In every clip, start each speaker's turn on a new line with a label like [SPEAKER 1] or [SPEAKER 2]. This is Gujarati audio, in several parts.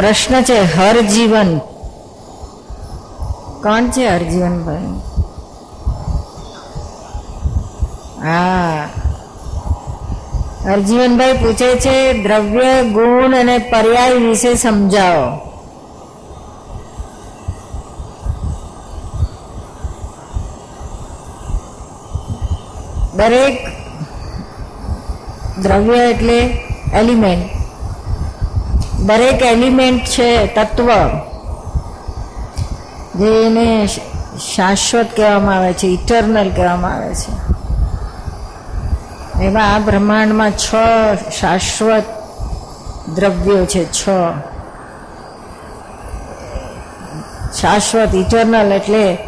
[SPEAKER 1] પ્રશ્ન છે હરજીવન કોણ છે હરજીવનભાઈ હા. હરજીવનભાઈ પૂછે છે, દ્રવ્ય, ગુણ અને પર્યાય વિશે સમજાવો. દરેક દ્રવ્ય એટલે એલિમેન્ટ. દરેક એલિમેન્ટ છે, તત્વ, જે એને શાશ્વત કહેવામાં આવે છે, ઇટરનલ કહેવામાં આવે છે. એવા આ બ્રહ્માંડમાં છ શાશ્વત દ્રવ્યો છે, છ. શાશ્વત, ઇટરનલ એટલે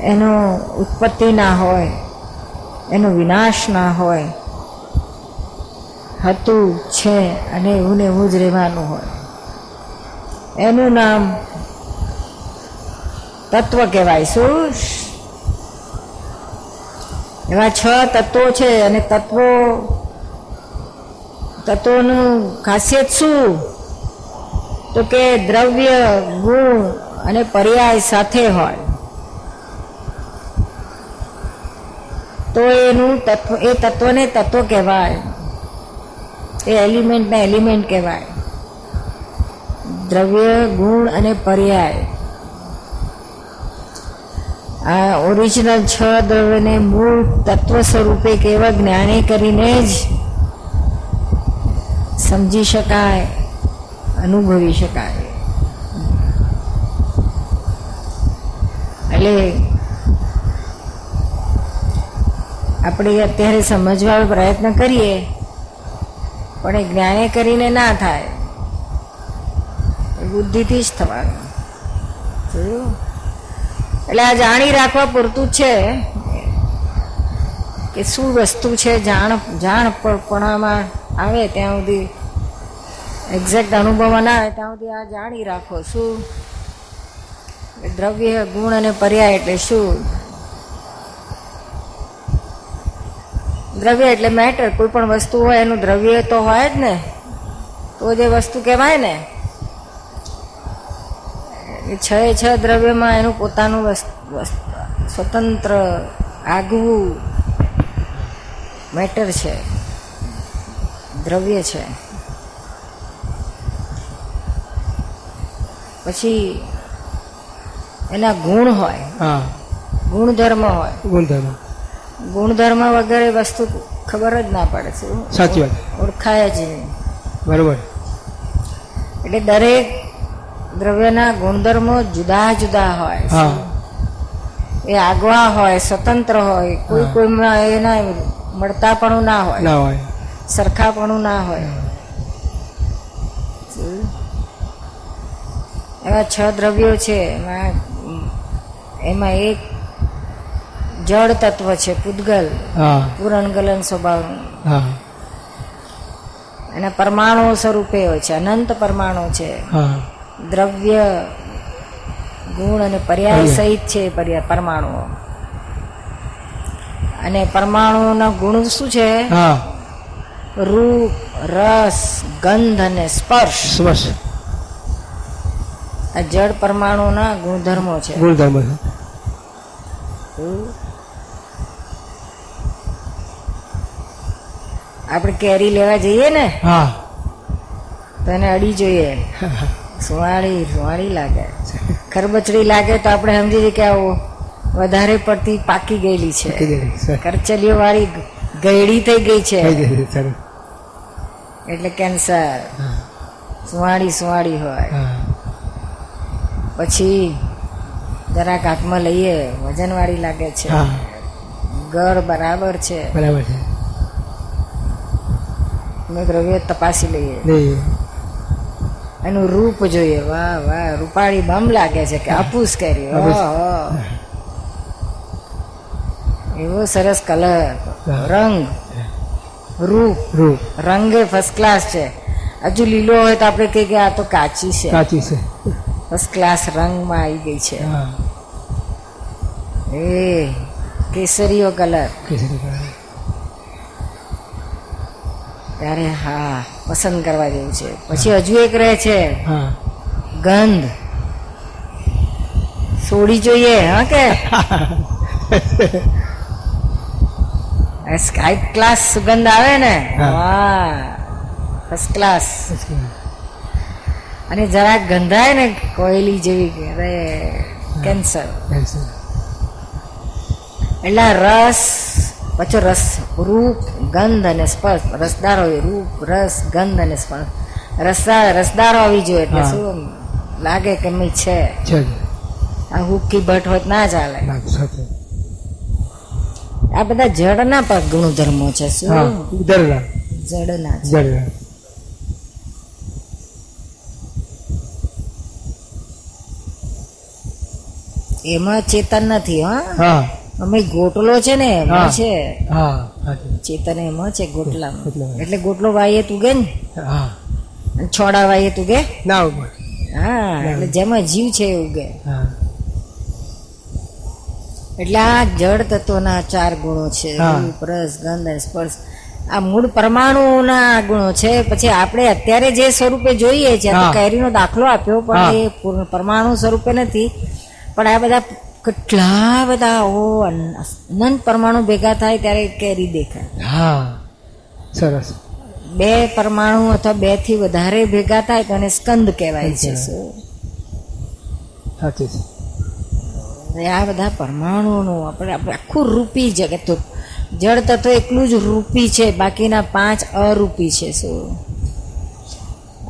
[SPEAKER 1] એનો ઉત્પત્તિ ના હોય, એનો વિનાશ ના હોય. હતું, છે, અને એવું ને એવું જ રહેવાનું હોય. એનું નામ તત્વ કહેવાય. શું? એવા છ તત્વો છે અને તત્વો, તત્વોનું ખાસિયત શું? તો કે દ્રવ્ય, ગુણ અને પર્યાય સાથે હોય. તો એનું તત્વ, એ તત્વને તત્વ કહેવાય. એ એલિમેન્ટને એલિમેન્ટ કહેવાય. દ્રવ્ય, ગુણ અને પર્યાય. આ ઓરિજિનલ છ દ્રવ્યને મૂળ તત્વ સ્વરૂપે કેવા જ્ઞાને કરીને જ સમજી શકાય, અનુભવી શકાય. એટલે આપણે અત્યારે સમજવાનો પ્રયત્ન કરીએ. પણ એ જ્ઞાને કરીને ના થાય. બુદ્ધિથી જ થવાનું. જોયું એટલે આ જાણી રાખવા પૂરતું છે કે શું વસ્તુ છે જાણ જાણપણામાં આવે ત્યાં સુધી એક્ઝેક્ટ અનુભવમાં ના આવે ત્યાં સુધી આ જાણી રાખો. શું? દ્રવ્ય, ગુણ અને પર્યાય એટલે શું? દ્રવ્ય એટલે મેટર કોઈ પણ વસ્તુ હોય એનું દ્રવ્ય તો હોય જ ને. તો જે વસ્તુ કહેવાય ને. છ એ છ દ્રવ્યમાં એનું પોતાનું સ્વતંત્ર આગવું મેટર છે. દ્રવ્ય છે. પછી એના ગુણ હોય.
[SPEAKER 2] હા.
[SPEAKER 1] ગુણધર્મ હોય.
[SPEAKER 2] ગુણધર્મ.
[SPEAKER 1] ગુણધર્મ વગેરે વસ્તુ ખબર જ ના પડે છે.
[SPEAKER 2] સાચી વાત.
[SPEAKER 1] ઓળખાય જ નહીં.
[SPEAKER 2] બરોબર.
[SPEAKER 1] એટલે દરેક દ્રવ્યના ગુણધર્મો જુદા જુદા હોય એ આગવા હોય સ્વતંત્ર હોય કોઈ. કોઈમાં એના મળતાપણું ના હોય.
[SPEAKER 2] ના હોય.
[SPEAKER 1] સરખાપણું ના હોય. એવા છ દ્રવ્યો છે. એમાં એમાં એક જળ તત્વ છે પૂદગલ
[SPEAKER 2] પૂરણ
[SPEAKER 1] ગલન સ્વભાવનું અને પરમાણુ સ્વરૂપે હોય છે અનંત પરમાણુ છે. દ્રવ્ય ગુણ અને પર્યાય. સહિત છે પરમાણુઓ. અને પરમાણુના ગુણ શું છે? રૂપ રસ ગંધ અને સ્પર્શ.
[SPEAKER 2] સ્પર્શ.
[SPEAKER 1] આ જળ પરમાણુના ગુણધર્મો છે.
[SPEAKER 2] ગુણધર્મો છે.
[SPEAKER 1] આપણે કેરી લેવા જઈએ ને
[SPEAKER 2] હા.
[SPEAKER 1] તો એને અડી જોઈએ. સુવાળી સુવાળી લાગે. ખરબચડી લાગે તો આપણે સમજી જઈએ કે આવો વધારે પડતી પાકી ગયેલી છે. કરચલીઓ વાળી ગયડી થઈ ગઈ છે. એટલે કેન્સર. સુવાળી સુવાળી હોય. પછી જરાક હાથમાં લઈએ વજનવાળી લાગે છે. ગળ બરાબર છે.
[SPEAKER 2] બરાબર છે.
[SPEAKER 1] દ્રવ્ય તપાસી લઈએ. એનું રૂપ જોઈએ. વાહ વાહ. રૂપાળી બમ લાગે છે કે આપુસ કરી. એવો સરસ કલર. રંગ. રૂપ.
[SPEAKER 2] રૂપ.
[SPEAKER 1] રંગે ફર્સ્ટ ક્લાસ છે. હજુ લીલો હોય તો આપણે કહીએ કે આ તો કાચી છે.
[SPEAKER 2] કાચી છે.
[SPEAKER 1] ફર્સ્ટ ક્લાસ રંગમાં આવી ગઈ છે. એ કેસરીયો કલર.
[SPEAKER 2] કેસરી કલર.
[SPEAKER 1] ત્યારે હા પસંદ કરવા જેવું છે. પછી હજુ એક રહે છે. ગંધ. સોડી જોઈએ હા કે? સ્કાઈપ ક્લાસ સુગંધ આવે ને?
[SPEAKER 2] હા.
[SPEAKER 1] વાહ. ફર્સ્ટ ક્લાસ અને જરાક ગંધાય ને કોયલી જેવી કે અરે કેન્સર. એટલે રસ પાછો રસ રૂપ ગંધ અને સ્પર્શ રસદાર હોય રૂપ રસ ગંધ અને સ્પર્શ રસદાર રસદાર હોવી જોઈએ એટલે શું લાગે કે મી છે આ હુક્કી ભટ્ટ હોય ના ચાલે આ બધા જડના પર ગુણધર્મો છે શું
[SPEAKER 2] જડના
[SPEAKER 1] જડના
[SPEAKER 2] જડના
[SPEAKER 1] એમાં ચેતન નથી હા અમે ગોટલો છે ને એમાં છે.
[SPEAKER 2] હા
[SPEAKER 1] ચેતન એમાં છે ગોટલામાં. એટલે ગોટલો વાઈએ તું ગે ને?
[SPEAKER 2] હા.
[SPEAKER 1] છોડા વાઈએ તું ગે
[SPEAKER 2] ના ઉગે.
[SPEAKER 1] હા એટલે જેમાં જીવ છે એવું ગે
[SPEAKER 2] હા.
[SPEAKER 1] એટલે આ જળ તત્વના ચાર ગુણો છે. રસ ગંધ સ્પર્શ. આ મૂળ પરમાણુના ગુણો છે. પછી આપણે અત્યારે જે સ્વરૂપે જોઈએ છે. કેરીનો દાખલો આપ્યો પણ એ પૂર્ણ પરમાણુ સ્વરૂપે નથી. પણ આ બધા કેટલા બધા ઓ અનંત પરમાણુ ભેગા થાય ત્યારે કેરી દેખાય.
[SPEAKER 2] હા સરસ.
[SPEAKER 1] બે પરમાણુ અથવા બેથી વધારે ભેગા થાય તો એને સ્કંદ કહેવાય છે?
[SPEAKER 2] સાચી છે.
[SPEAKER 1] આ બધા પરમાણુઓનું આપણે આપણે આખું રૂપી જગત તો જળ તત્વ એટલું જ રૂપી છે બાકીના પાંચ અરૂપી છે શું?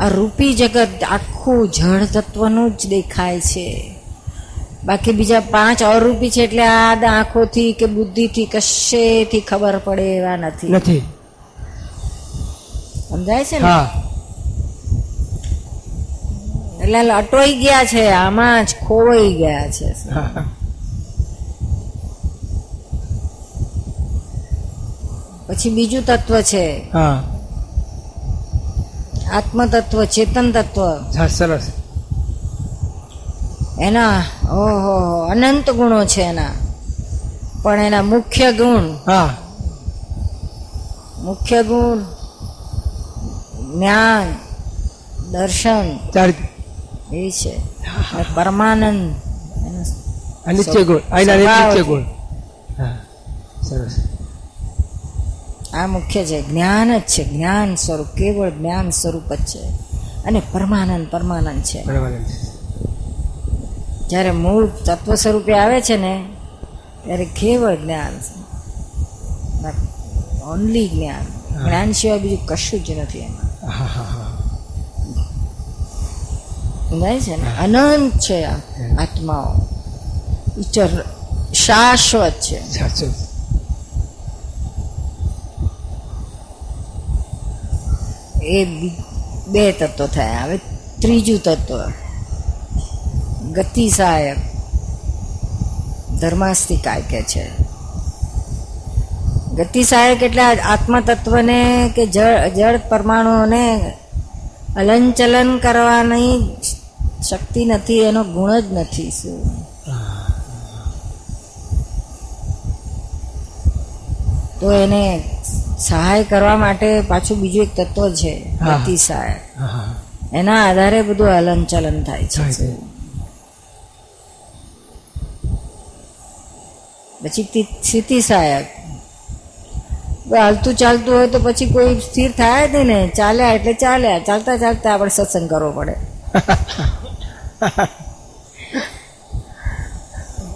[SPEAKER 1] આ રૂપી જગત આખું જળ તત્વનું જ દેખાય છે. બાકી બીજા પાંચ અરૂપી છે એટલે આ આંખોથી કે બુદ્ધિથી કશેથી ખબર પડે એવા નથી.
[SPEAKER 2] નથી.
[SPEAKER 1] સમજાય છે ને? એટલે અટોઈ ગયા છે આમાં જ ખોવાઈ ગયા છે. પછી બીજું તત્વ છે. આત્મ તત્વ ચેતન તત્વ.
[SPEAKER 2] સરસ.
[SPEAKER 1] એના ઓહો અનંત ગુણો છે એના. પણ એના મુખ્ય ગુણ.
[SPEAKER 2] હા.
[SPEAKER 1] મુખ્ય ગુણ જ્ઞાન દર્શન. એ છે. પરમાનંદ.
[SPEAKER 2] આ નિત્ય ગુણ. આ એના
[SPEAKER 1] સ્વભાવ
[SPEAKER 2] નિત્ય ગુણ સરસ.
[SPEAKER 1] આ મુખ્ય છે. જ્ઞાન જ છે. જ્ઞાન સ્વરૂપ. કેવળ જ્ઞાન સ્વરૂપ જ છે. અને પરમાનંદ પરમાનંદ છે.
[SPEAKER 2] બરાબર
[SPEAKER 1] જ્યારે મૂળ તત્વ સ્વરૂપે આવે છે ને ત્યારે કેવળ જ્ઞાન ઓનલી જ્ઞાન. જ્ઞાન સિવાય બીજું કશું જ નથી એમાં. સમજાય છે ને? અનંત છે આત્માઓ. ઈચર શાશ્વત છે. એ બે તત્વો થયા. હવે ત્રીજું તત્વ. ગતિ સહાયક ધર્માસ્તિકાય કે છે. ગતિ સહાયક એટલે આત્મતત્વને આત્મા તત્વને કે જળ જળ પરમાણુઓને હલનચલન કરવાની શક્તિ નથી એનો ગુણ જ નથી શું? તો એને સહાય કરવા માટે પાછું બીજું એક તત્વ છે. ગતિ સહાયક એના આધારે બધું હલનચલન થાય છે. પછી તિ- સ્થિતિ સહાયક હાલતું ચાલતું હોય તો પછી કોઈ સ્થિર થાય જ ને. ચાલ્યા એટલે ચાલ્યા. ચાલતા ચાલતા આપણે સત્સંગ કરવો પડે.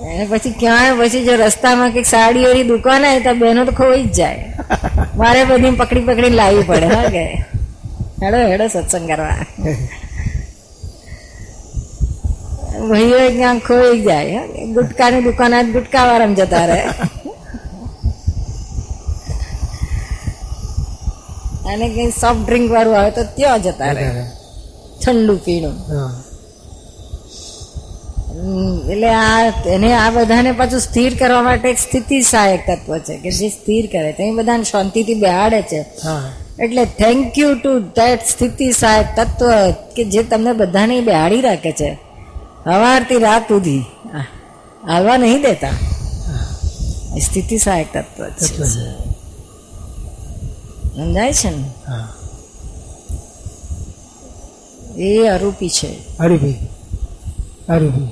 [SPEAKER 1] અને પછી ક્યાંય પછી જો રસ્તામાં કંઈક સાડીઓની દુકાન આવે તો બહેનો તો ખોઈ જ જાય. મારે બધી પકડી પકડી લાવવી પડે, હા કે? હેડો હેડો સત્સંગ કરવા. ભાઈઓ ક્યાં ખોઈ જાય ગુટકાની દુકાન આજ ગુટકા વાળામાં જતા રહે અને કઈ સોફ્ટ ડ્રિંક વાળું આવે તો ત્યાં જતા રહે ઠંડુ પીણું. એટલે આ એને આ બધાને પાછું સ્થિર કરવા માટે એક સ્થિતિ સહાયક તત્વ છે કે જે સ્થિર કરે છે. એ બધાને શાંતિથી બેહાડે છે. એટલે થેન્ક યુ ટુ ધેટ સ્થિતિ સહાયક તત્વ કે જે તમને બધાને બેહાડી રાખે છે. સવારથી રાત સુધી. હાલવા નહીં દેતા. સ્થિતિ સહાયક તત્વ છે. સમજાય છે ને? એ અરૂપી છે.
[SPEAKER 2] અરૂપી. અરૂપી.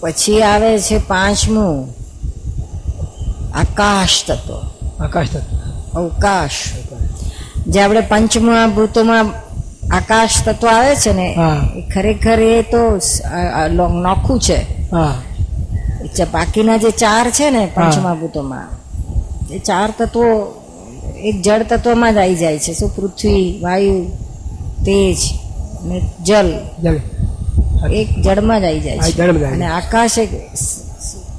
[SPEAKER 1] પછી આવે છે પાંચમું. આકાશ તત્વ.
[SPEAKER 2] આકાશ તત્વ.
[SPEAKER 1] અવકાશ. જે આપણે પંચમહાભૂતોમાં આકાશ તત્વ આવે છે ને એ ખરેખર એ તો નોખું છે.
[SPEAKER 2] હા.
[SPEAKER 1] બાકીના જે ચાર છે ને પંચમહાભૂતોમાં એ ચાર તત્વો એક જળ તત્વમાં જ આવી જાય છે. શું? પૃથ્વી વાયુ તેજ અને જલ.
[SPEAKER 2] જલ.
[SPEAKER 1] એક જળમાં જ આવી જાય છે. અને આકાશ એક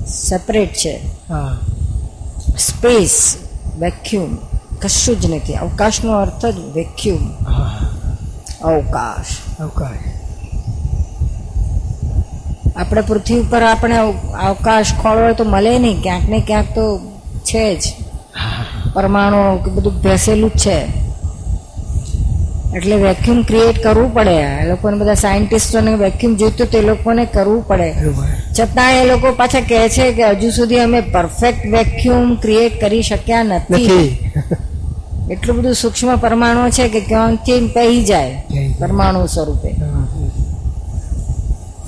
[SPEAKER 1] સેપરેટ છે.
[SPEAKER 2] હા.
[SPEAKER 1] સ્પેસ વેક્યુમ કશું જ નથી. અવકાશનો અર્થ જ વેક્યુમ અવકાશ.
[SPEAKER 2] અવકાશ.
[SPEAKER 1] આપણે પૃથ્વી ઉપર આપણે અવકાશ ખોળવો તો મળે નહીં. ક્યાંક ને ક્યાંક તો છે જ. પરમાણુ કે બધું ભેસેલું જ છે. એટલે વેક્યુમ ક્રિએટ કરવું પડે. એ લોકોને બધા સાયન્ટિસ્ટોને વેક્યુમ જોઈતું તો એ લોકોને કરવું પડે. છતાં એ લોકો પાછા કહે છે કે હજુ સુધી અમે પરફેક્ટ વેક્યુમ ક્રિએટ કરી શક્યા નથી. એટલું બધું સૂક્ષ્મ પરમાણુ છે કે ક્યાંથી પહી જાય. પરમાણુ સ્વરૂપે.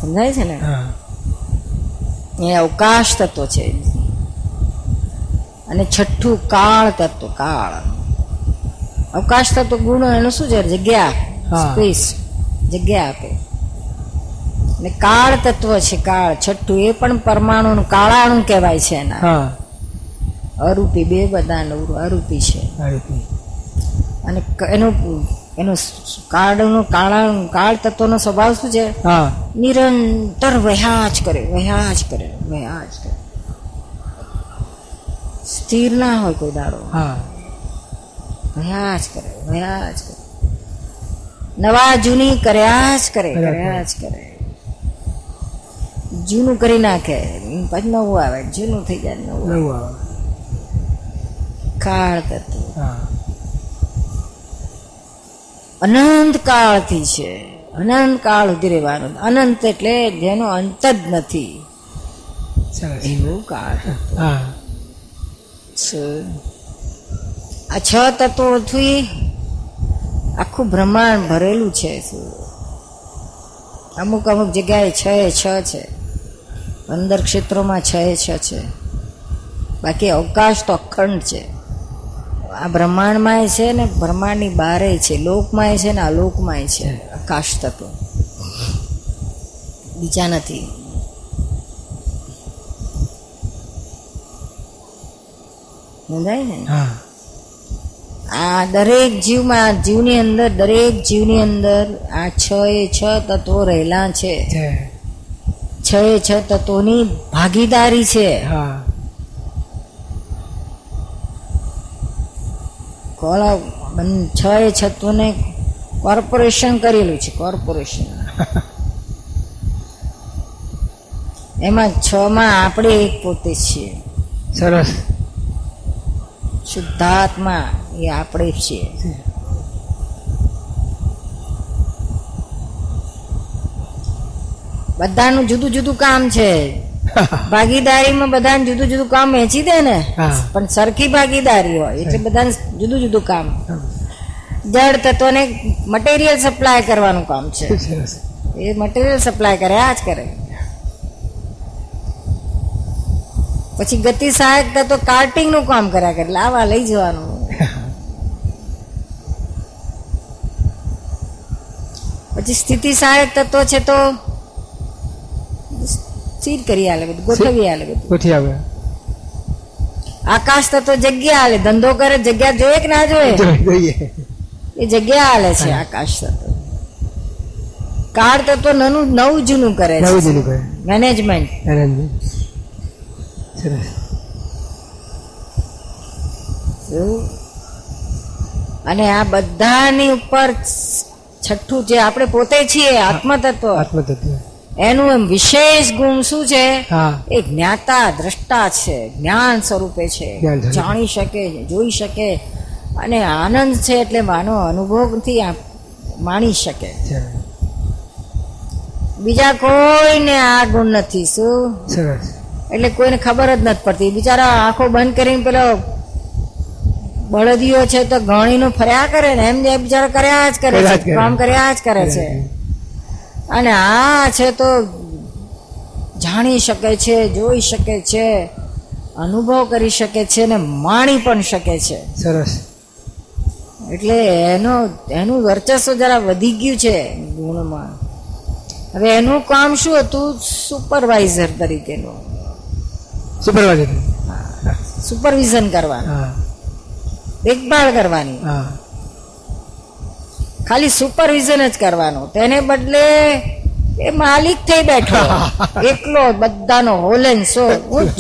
[SPEAKER 1] સમજાય છે ને? એ અવકાશ તત્વ છે. અને છઠ્ઠું કાળ તત્વ કાળ. અવકાશ તત્વ ગુણ એનું શું છે? જગ્યા. સ્પેસ. જગ્યા આપે. અને કાળ તત્વ છે કાળ. છઠ્ઠું એ પણ પરમાણુ કાળાણું કહેવાય છે એના.
[SPEAKER 2] હા.
[SPEAKER 1] અરૂપી બે બધા અરૂપી છે.
[SPEAKER 2] અરૂપી.
[SPEAKER 1] અને એનું એનું કાળનું કાળા કાળ તત્વનો સ્વભાવ શું છે? નિરંતર વહ્યા જ કરે વહ્યા જ કરે વહ્યા જ કરે. સ્થિર ના હોય કોઈ દાડો. વહ્યા જ કરે વહ્યા જ કરે. નવા જૂની કર્યા જ કરે
[SPEAKER 2] કર્યા
[SPEAKER 1] જ કરે. જૂનું કરી નાખે પછી નવું આવે જૂનું થઈ જાય નવું
[SPEAKER 2] નવું આવે.
[SPEAKER 1] કાળ તત્વ.
[SPEAKER 2] હા.
[SPEAKER 1] અનંત કાળથી છે. અનંત કાળ સુધી રહેવાનું અનંત એટલે જેનો અંત જ નથી. એવું કાળ. આ છ તત્વોથી આખું બ્રહ્માંડ ભરેલું છે. અમુક અમુક જગ્યાએ છ એ છ છે. પંદર ક્ષેત્રોમાં છ એ છ છે. બાકી અવકાશ તો અખંડ છે. આ બ્રહ્માંડમાંય છે ને બ્રહ્માંડની બારે છે. લોકમાંય છે ને અલોકમાંય છે. આકાશ તત્વ. બીજા નથી. સમજાય ને?
[SPEAKER 2] હા.
[SPEAKER 1] આ દરેક જીવમાં જીવની અંદર દરેક જીવની અંદર આ છ એ છ તત્વો રહેલા છે.
[SPEAKER 2] છ
[SPEAKER 1] એ છ તત્વોની ભાગીદારી છે.
[SPEAKER 2] હા.
[SPEAKER 1] બન- છ એ છત્વને કોર્પોરેશન કરેલું છે કોર્પોરેશન. એમાં છ માં આપણે એક પોતે છીએ
[SPEAKER 2] સરસ.
[SPEAKER 1] શુદ્ધાત્મા એ આપણે છીએ બધાનું જુદું જુદું કામ છે. ભાગીદારીમાં બધાને જુદું જુદું કામ વેચી દે ને પણ સરખી ભાગીદારી હોય એટલે બધાને જુદું જુદું કામ. જળ તત્વને મટીરિયલ સપ્લાય કરવાનું કામ છે. એ મટીરિયલ સપ્લાય કરે આ જ કરે. પછી ગતિ સહાયક તત્વ કાર્ટિંગનું કામ કર્યા કરે લાવા લઈ જવાનું. પછી સ્થિતિ સહાયક તત્વ છે તો સ્થિર કરી આલે બધું ગોઠવી આલે બધું
[SPEAKER 2] ગોઠવી આવે
[SPEAKER 1] આકાશ તો જગ્યા આલે ધંધો કરે જગ્યા જોઈએ કે ના જોઈએ એ જગ્યા આલે છે આકાશ તત્વ કાળ તત્વ નાનું નવું જૂનું કરે
[SPEAKER 2] નવું જૂનું કરે
[SPEAKER 1] મેનેજમેન્ટ અને આ બધાની ઉપર છઠ્ઠું જે આપણે પોતે છીએ આત્મતત્વ.
[SPEAKER 2] આત્મતત્વ.
[SPEAKER 1] એનું એમ વિશેષ ગુણ શું છે? એ જ્ઞાતા દ્રષ્ટા છે. જ્ઞાન સ્વરૂપે છે. જાણી શકે જોઈ શકે અને આનંદ છે એટલે માનો અનુભવથી આ માણી શકે. બીજા કોઈને આ ગુણ નથી શું? એટલે કોઈને ખબર જ નથી પડતી. બિચારા આંખો બંધ કરીને પેલો બળદીઓ છે તો ગણીનું ફર્યા કરે ને. એમ જે બિચારા કર્યા જ કરે છે. કામ કર્યા જ કરે છે. અને આ છે તો જાણી શકે છે જોઈ શકે છે અનુભવ કરી શકે છે ને માણી પણ શકે છે.
[SPEAKER 2] સરસ.
[SPEAKER 1] એટલે એનો એનું વર્ચસ્વ જરા વધી ગયું છે ગુણમાં. હવે એનું કામ શું હતું? સુપરવાઇઝર તરીકેનું.
[SPEAKER 2] સુપરવાઇઝર.
[SPEAKER 1] સુપરવિઝન કરવાનું.
[SPEAKER 2] હા.
[SPEAKER 1] દેખભાળ કરવાની.
[SPEAKER 2] હા.
[SPEAKER 1] ખાલી સુપરવિઝન જ કરવાનું. તેને બદલે એ માલિક થઈ બેઠો. એકલો બધાનો હોલેન સો ઉચ્ચ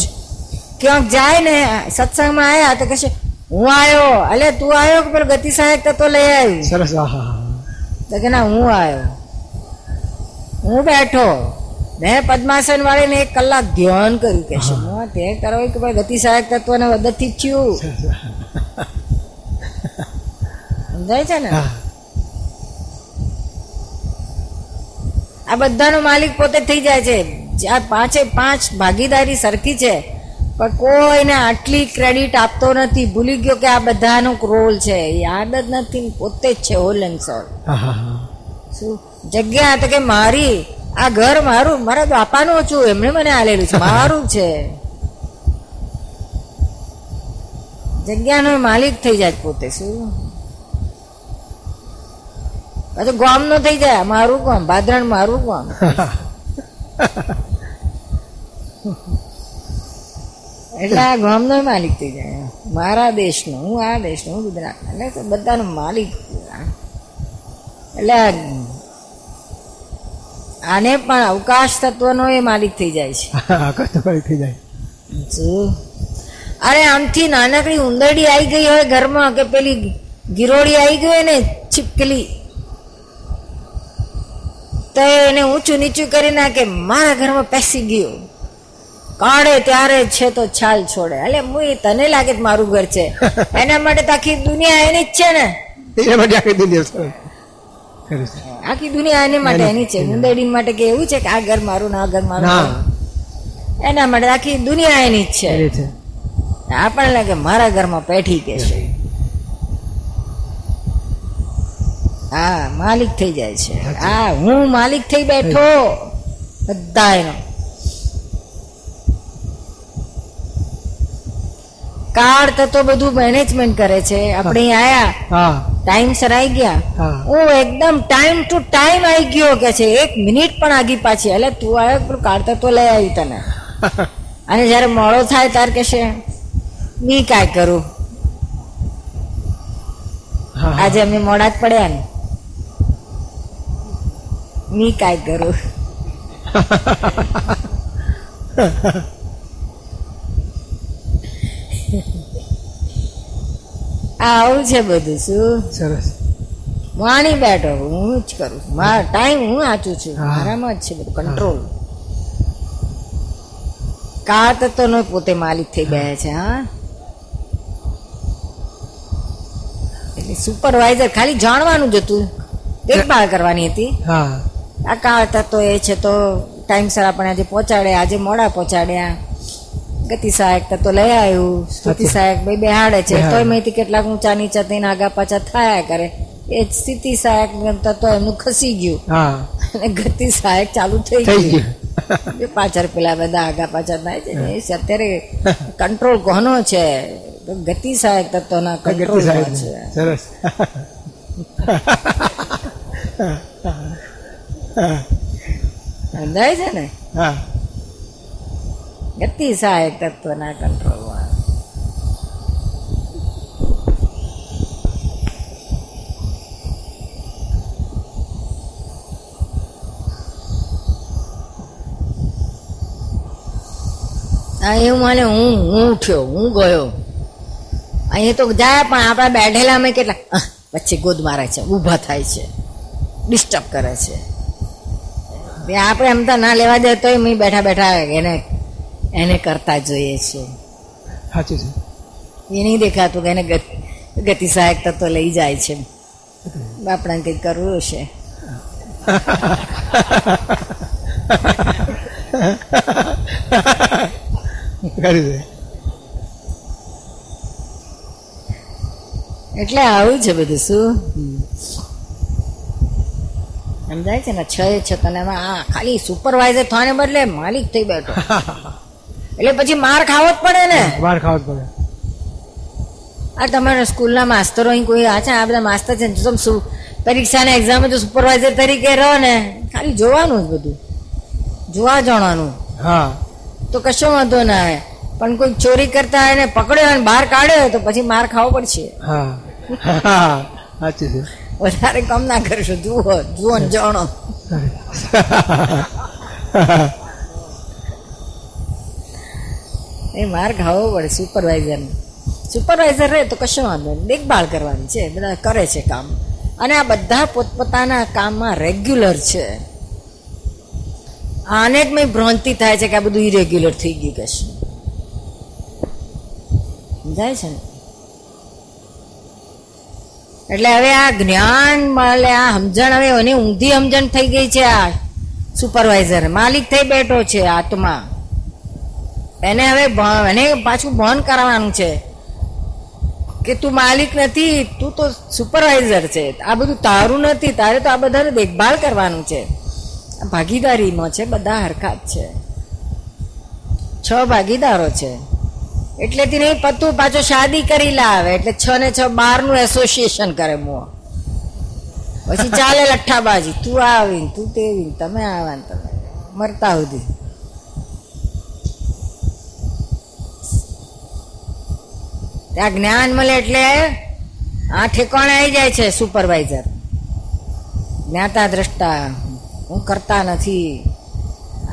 [SPEAKER 1] ક્યાંક જાય ને સત્સંગમાં આવ્યા તો કહેશે હું આવ્યો અલે તું આવ્યો કે પેલો ગતિ સહાયક તત્વ લઈ આવી?
[SPEAKER 2] સરસ
[SPEAKER 1] તો કે ના હું આવ્યો હું બેઠો. મેં પદ્માસન વાળીને એક કલાક ધ્યાન કર્યું કે હું. તે કરો કે ભાઈ ગતિ સહાયક તત્વને મદદથી જ થયું સમજાય છે ને? આ બધાનો માલિક પોતે થઈ જાય છે. આ પાંચે પાંચ ભાગીદારી સરખી છે પણ કોઈને આટલી ક્રેડિટ આપતો નથી. ભૂલી ગયો કે આ બધાનો રોલ છે. યાદ જ નથી પોતે જ છે હોલ એન્ડ સોલ શું? જગ્યા તો કે મારી આ ઘર મારું મારા બાપાનું છું એમણે મને આલેલું છે. મારું છે. જગ્યાનો માલિક થઈ જાય પોતે શું? પાછું ગોમ નો થઈ જાય. મારું ગામ ભાદરણ મારું ગામ. એટલે આ ગામનો માલિક થઈ જાય. મારા દેશનો હું આ દેશનો હું ગુજરાત એટલે બધાનો માલિક એટલે આને પણ અવકાશ તત્વનો એ માલિક થઈ જાય છે.
[SPEAKER 2] આકાશ થઈ જાય.
[SPEAKER 1] અરે આમથી નાનકડી ઉંદરડી આવી ગઈ હોય ઘરમાં કે પેલી ગિરોડી આવી ગઈ હોય ને છીપકલી? તો એને ઊંચું નીચું કરી નાખે મારા ઘરમાં પેસી ગયું. કાઢે ત્યારે છે તો છાલ છોડે. એટલે હું તને લાગે મારું ઘર છે. એના માટે તો આખી દુનિયા એની જ છે ને.
[SPEAKER 2] એના માટે આખી દુનિયા
[SPEAKER 1] આખી દુનિયા એની માટે એની છે. ઉંદરડી માટે કે એવું છે કે આ ઘર મારું ને આ ઘર મારું? એના માટે આખી દુનિયા એની જ છે.
[SPEAKER 2] છે.
[SPEAKER 1] આપણને લાગે મારા ઘરમાં પેઠી કે છે. હા માલિક થઈ જાય છે. હા હું માલિક થઈ બેઠો. બધા એનો કાળ તત્વ બધું મેનેજમેન્ટ કરે છે. આપણે આયા. ટાઈમ સર આવી ગયા.
[SPEAKER 2] હું.
[SPEAKER 1] એકદમ ટાઈમ ટુ ટાઈમ આવી ગયો કે છે. એક મિનિટ પણ આગી પાછી. એટલે તું આવ્યો પેલું કાળ તત્વ લઈ આવી તને. અને જ્યારે મોડો થાય ત્યારે છે મી કાંઈ કરું. આજે અમે મોડા જ પડ્યા ને. મી કાંઈ કરું આવું છે બધું શું?
[SPEAKER 2] સરસ.
[SPEAKER 1] વાણી બેઠો હું જ કરું. મારા ટાઈમ હું આચું છું. મારામાં જ છે બધું કંટ્રોલ કાળ તત્વનો પોતે માલિક થઈ ગયા છે હા. એટલે સુપરવાઇઝર ખાલી જાણવાનું જ હતું. દેખભાળ કરવાની હતી.
[SPEAKER 2] હા.
[SPEAKER 1] આ કાળ થતો એ છે તો ટાઈમસર આપણે આજે પહોંચાડ્યા આજે મોડા પહોંચાડ્યા. ગતિ સહાયક તો લઈ આવ્યું. સ્થિતિ સહાયક ભાઈ બેહાડે છે. તોય માહિતી કેટલાક ઊંચા નીચા થઈને આગા પાછા થયા કરે. એ સ્થિતિ સહાયક તત્વ એમનું ખસી ગયું. અને ગતિ સહાયક ચાલુ થઈ ગયું. પાછળ પેલા બધા આગા પાછા થાય છે ને અત્યારે કંટ્રોલ કોનો છે? તો ગતિ સહાયક તત્વના
[SPEAKER 2] ગતિ
[SPEAKER 1] કંટ્રોલમાં છે?
[SPEAKER 2] સરસ.
[SPEAKER 1] સમજાય છે ને?
[SPEAKER 2] હા.
[SPEAKER 1] ગતિ સહાયક તત્વના કંટ્રોલમાં. આ એવું માને હું હું ઉઠ્યો હું ગયો. અહીંયા તો જાય પણ આપણા બેઠેલા અમે કેટલા? પછી ગોદ મારે છે ઊભા થાય છે ડિસ્ટર્બ કરે છે. આપણે એમ તો ના લેવા દે તોય મેં બેઠા બેઠા એને એને કરતા જોઈએ છીએ
[SPEAKER 2] સાચું છે.
[SPEAKER 1] એ નહીં દેખાતું કે એને ગત- સહાયક તત્વ લઈ જાય છે. આપણે કંઈક કરવું છે. એટલે આવું છે બધું શું? સમજાય છે ને? છ એ છ તને આ ખાલી સુપરવાઇઝર થવાને બદલે માલિક થઈ બેઠો. એટલે પછી માર ખાવો જ પડે ને?
[SPEAKER 2] માર ખાવો જ પડે.
[SPEAKER 1] આ તમારા સ્કૂલના માસ્તરો અહીં કોઈ આ છે? આ બધા માસ્તર છે ને? તમે શું પરીક્ષાના એક્ઝામ જો સુપરવાઇઝર તરીકે રહો ને ખાલી જોવાનું જ બધું. જોવા જાણવાનું
[SPEAKER 2] હા.
[SPEAKER 1] તો કશો વાંધો ના આવે. પણ કોઈ ચોરી કરતા હોય ને પકડ્યો અને બહાર કાઢ્યો તો પછી માર ખાવો પડશે.
[SPEAKER 2] હા હા. સાચું છે.
[SPEAKER 1] વધારે કામ ના કરશો. જુઓ જુઓ ને જાણો. એ માર ખાવો પડે સુપરવાઇઝરને સુપરવાઇઝર રહે તો કશો વાંધો નહીં. દેખભાળ કરવાની છે. બધા કરે છે કામ. અને આ બધા પોતપોતાના કામમાં રેગ્યુલર છે. આને જ મેં ભ્રાંતિ થાય છે કે આ બધું ઇરેગ્યુલર થઈ ગયું કશું. સમજાય છે ને? એટલે હવે આ જ્ઞાન મળે, આ સમજણ હવે એની ઊંધી સમજણ થઈ ગઈ છે આ સુપરવાઇઝર માલિક થઈ બેઠો છે આત્મા. એને હવે એને પાછું ભાન કરવાનું છે. કે તું માલિક નથી, તું તો સુપરવાઇઝર છે. આ બધું તારું નથી, તારે તો આ બધાને દેખભાળ કરવાનું છે. ભાગીદારીમાં છે, બધા હરખાત છે. છ ભાગીદારો છે. એટલે તે નહીં પતું પાછો શાદી કરી લાવે. એટલે છ ને છ બારનું એસોસિએશન કરે મો પછી ચાલે લઠ્ઠાબાજી. તું આવી તું તેવી તમે આવા તમે. મરતા સુધી. ત્યાં જ્ઞાન મળે એટલે આ ઠેકાણે આવી જાય છે સુપરવાઇઝર જ્ઞાતા દ્રષ્ટા. હું કરતા નથી.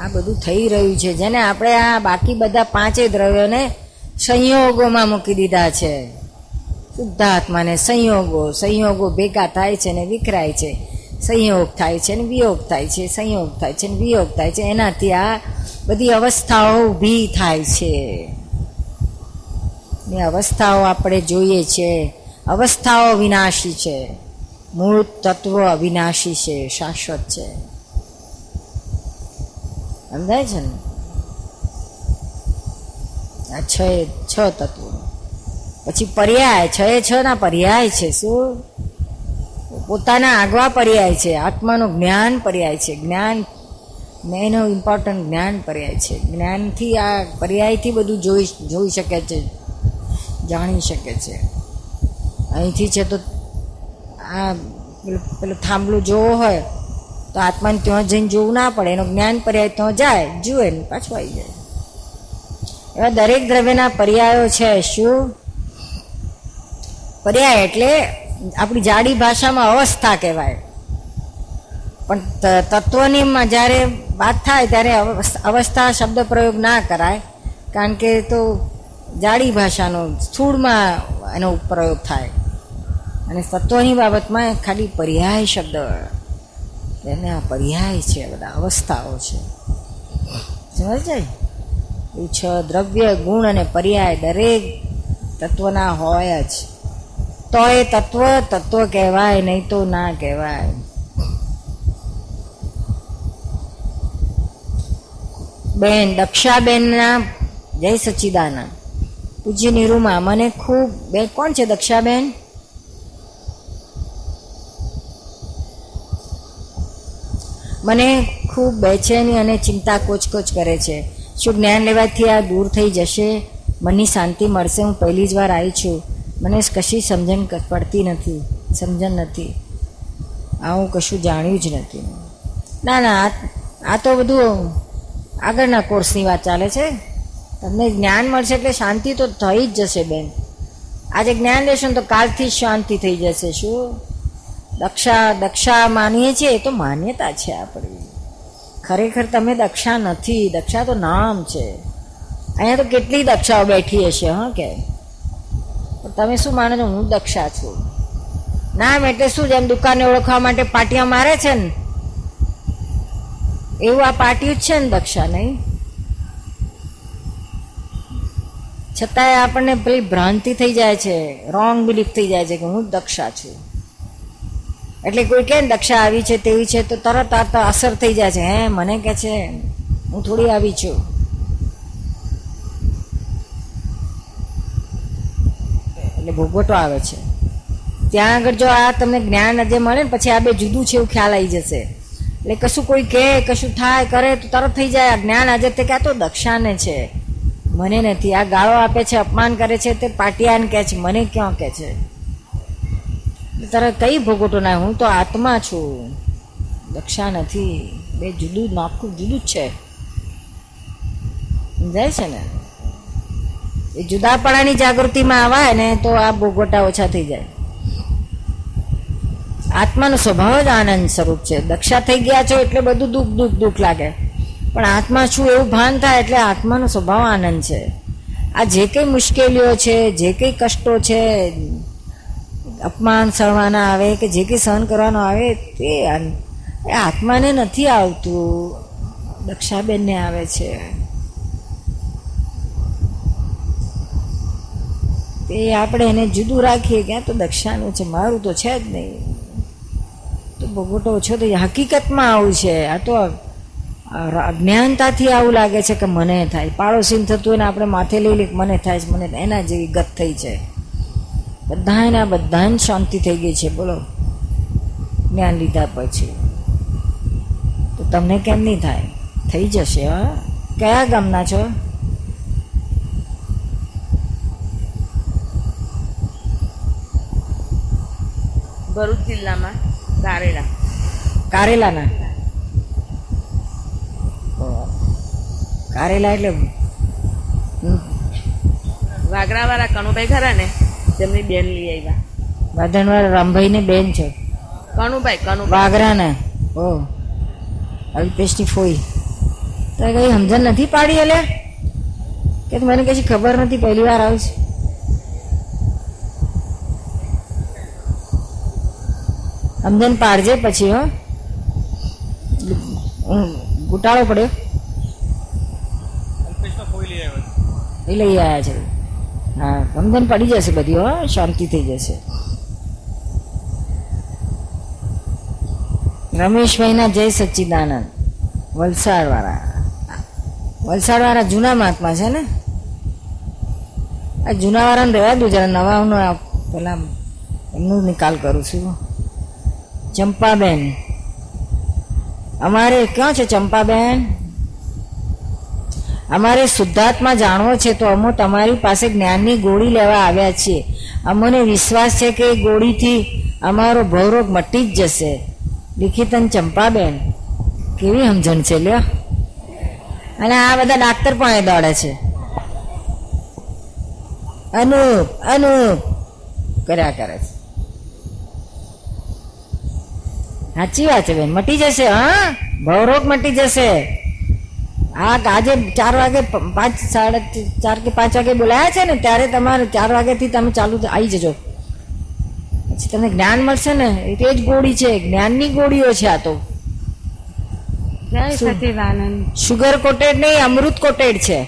[SPEAKER 1] આ બધું થઈ રહ્યું છે. જેને આપણે આ બાકી બધા પાંચે દ્રવ્યોને સંયોગોમાં મૂકી દીધા છે. શુદ્ધાત્માને સંયોગો સંયોગો ભેગા થાય છે ને વિખરાય છે. સંયોગ થાય છે ને વિયોગ થાય છે, સંયોગ થાય છે ને વિયોગ થાય છે. એનાથી આ બધી અવસ્થાઓ ઊભી થાય છે. ને અવસ્થાઓ આપણે જોઈએ છે. અવસ્થાઓ વિનાશી છે. મૂળ તત્વ અવિનાશી છે, શાશ્વત છે. સમજાય છે ને? આ છ એ છ તત્વો. પછી પર્યાય, છ એ છ ના પર્યાય છે, શું? પોતાના આગવા પર્યાય છે, આત્માનું જ્ઞાન પર્યાય છે, જ્ઞાન એનો ઇમ્પોર્ટન્ટ જ્ઞાન પર્યાય છે. જ્ઞાનથી આ પર્યાયથી બધું જોઈ જોઈ શકે છે, જાણી શકે છે. અહીંથી છે તો આ પેલું થાંભલું જોવો હોય, તો આત્માને ત્યાં જઈને જોવું ના પડે, એનો જ્ઞાન પર્યાય ત્યાં જાય, જુએ ને પાછું આવી જાય. એવા દરેક દ્રવ્યના પર્યાયો છે, શું? પર્યાય એટલે આપણી જાડી ભાષામાં અવસ્થા કહેવાય. પણ તત્વની જ્યારે વાત થાય ત્યારે અવસ્થા શબ્દ પ્રયોગ ના કરાય. કારણ કે તો જાડી ભાષાનો સ્થૂળમાં એનો પ્રયોગ થાય. અને તત્વની બાબતમાં ખાલી પર્યાય શબ્દ. એને આ પર્યાય છે, બધા અવસ્થાઓ છે. સમજ જાય છ દ્રવ્ય, ગુણ અને પર્યાય દરેક તત્વના હોય જ. તો એ તત્વ તત્વ કહેવાય, નહીં તો ના કહેવાય. બેન, દક્ષાબેનના, જય સચિદાના પૂજ્ય નિરૂમા મને ખૂબ બે કોણ છે દક્ષાબેન? મને ખૂબ બેચેની અને ચિંતા કોચકોચ કરે છે. શું જ્ઞાન લેવાથી આ દૂર થઈ જશે? મનની શાંતિ મળશે, હું પહેલી જ વાર આવી છું. મને કશી સમજણ પડતી નથી, સમજણ નથી. આ હું કશું જાણ્યું જ નથી. ના ના, આ તો બધું આગળના કોર્સની વાત ચાલે છે. તમને જ્ઞાન મળશે એટલે શાંતિ તો થઈ જ જશે, બેન. આજે જ્ઞાન લેશો ને તો કાલથી શાંતિ થઈ જશે, શું? દક્ષા દક્ષા માનીએ છીએ, એ તો માન્યતા છે આપણી. ખરેખર તમે દક્ષા નથી. દક્ષા તો નામ છે. અહીંયા તો કેટલી દક્ષાઓ બેઠી હશે, હા, કે? તમે શું માનો છો? હું દક્ષા છું. નામ એટલે શું? જેમ દુકાને ઓળખવા માટે પાટિયા મારે છે ને? એવું આ પાટિયું જ છે ને દક્ષા, નહીં? છતાંય આપણને પેલી ભ્રાંતિ થઈ જાય છે. રોંગ બિલીફ થઈ જાય છે કે હું દક્ષા છું. એટલે કોઈ કે દક્ષા આવી છે, તેવી છે, તો તરત આ અસર થઈ જાય છે. હે, મને કે છે, હું થોડી આવી છું. એટલે ભોગવટો આવે છે. ત્યાં આગળ જો આ તમને જ્ઞાન જે મળે ને, પછી આ બે જુદું છે એવું ખ્યાલ આવી જશે. એટલે કશું કોઈ કહે, કશું થાય, કરે, તો તરત થઈ જાય. આ જ્ઞાન આજે તે કે તો દક્ષાને છે. મને નથી. આ ગાળો આપે છે, અપમાન કરે છે, તે પાટિયાને કહે છે, મને ક્યાં કહે છે? તરત કઈ ભોગવટો ના હું તો આત્મા છું. દક્ષા નથી. બે જુદું, નાખું, જુદું જ છે. સમજાય છે ને? એ જુદાપણાની જાગૃતિમાં આવાય ને તો આ ભોગવટા ઓછા થઈ જાય. આત્માનો સ્વભાવ જ આનંદ સ્વરૂપ છે. દક્ષા થઈ ગયા છો એટલે બધું દુઃખ દુઃખ દુઃખ લાગે. પણ આત્મા છું એવું ભાન થાય એટલે આત્માનો સ્વભાવ આનંદ છે. આ જે કંઈ મુશ્કેલીઓ છે, જે કંઈ કષ્ટો છે અપમાન સહવાના આવે કે જે કંઈ સહન કરવાનો આવે તે એ આત્માને નથી આવતું. દક્ષાબેનને આવે છે. તે આપણે એને જુદું રાખીએ ક્યાં તો દક્ષાનું છે. મારું તો છે જ નહીં. તો ભોગવટો ઓછો તો હકીકતમાં આવું છે. આ તો અજ્ઞાનતાથી આવું લાગે છે કે મને થાય. પાડોશીને થતું હોય ને આપણે માથે લઈ લઈએ મને થાય છે. મને એના જેવી ગત થઈ છે. બધાને બધાને શાંતિ થઈ ગઈ છે બોલો. જ્ઞાન લીધા પછી. તો તમને કેમ નહીં થાય? થઈ જશે હા? કયા ગામના છો?
[SPEAKER 3] ભરૂચ જિલ્લામાં કારેલા.
[SPEAKER 1] કારેલાના? કારેલા એટલે હમ,
[SPEAKER 3] વાગરાવાળા કનુભાઈ ખરા ને? તેમની બેન લઈ આવ્યા.
[SPEAKER 1] વાધણવાળા રામભાઈને બેન છે.
[SPEAKER 3] કનુભાઈ કનુભાઈ.
[SPEAKER 1] વાગરાના ઓ અલ્પેશની ફોઈ. તો કઈ સમજણ નથી પાડી એટલે કે મને કશી ખબર નથી પહેલી વાર આવું છે. સમજણ પાડજે પછી હો. હું ગુટાળો પડ્યો. એ લઈ આવ્યા છે. હા સમજણ પડી જશે બધી, હો, શાંતિ થઈ જશે. રમેશભાઈના જય સચ્ચિદાનંદ, વલસાડવાળા. વલસાડવાળા જૂના મહાત્મા છે ને? આ જૂનાવાળાને રહેવા દો, જરા નવાનું આ પેલા એમનું નિકાલ કરું છું ચંપાબેન. અમારે ક્યાં છે ચંપાબેન? અમારે શુદ્ધાત્મા જાણવો છે તો અમો તમારી પાસે જ્ઞાનની ગોળી લેવા આવ્યા છીએ. અમોને વિશ્વાસ છે કે એ ગોળીથી અમારો ભવરોગ મટી જ જશે. લિખિતન ચંપાબેન, કેવી સમજણ છે લ્યો? અને આ બધા ડાક્ટર પણ એ દોડે છે. અનુપ અનુપ, કર્યા કરે છે. સાચી વાત છે બેન, મટી જશે, હા? ભવરોગ મટી જશે. આ આજે ચાર વાગે પાંચ સાડા ચાર કે પાંચ વાગે બોલાયા છે ને ત્યારે તમારે ચાર વાગ્યાથી તમે ચાલુ આવી જજો. પછી તમને જ્ઞાન મળશે ને એ જ ગોળી છે જ્ઞાનની ગોળીઓ છે આ તો. સુગર? કોટેડ નહીં અમૃત કોટેડ છે.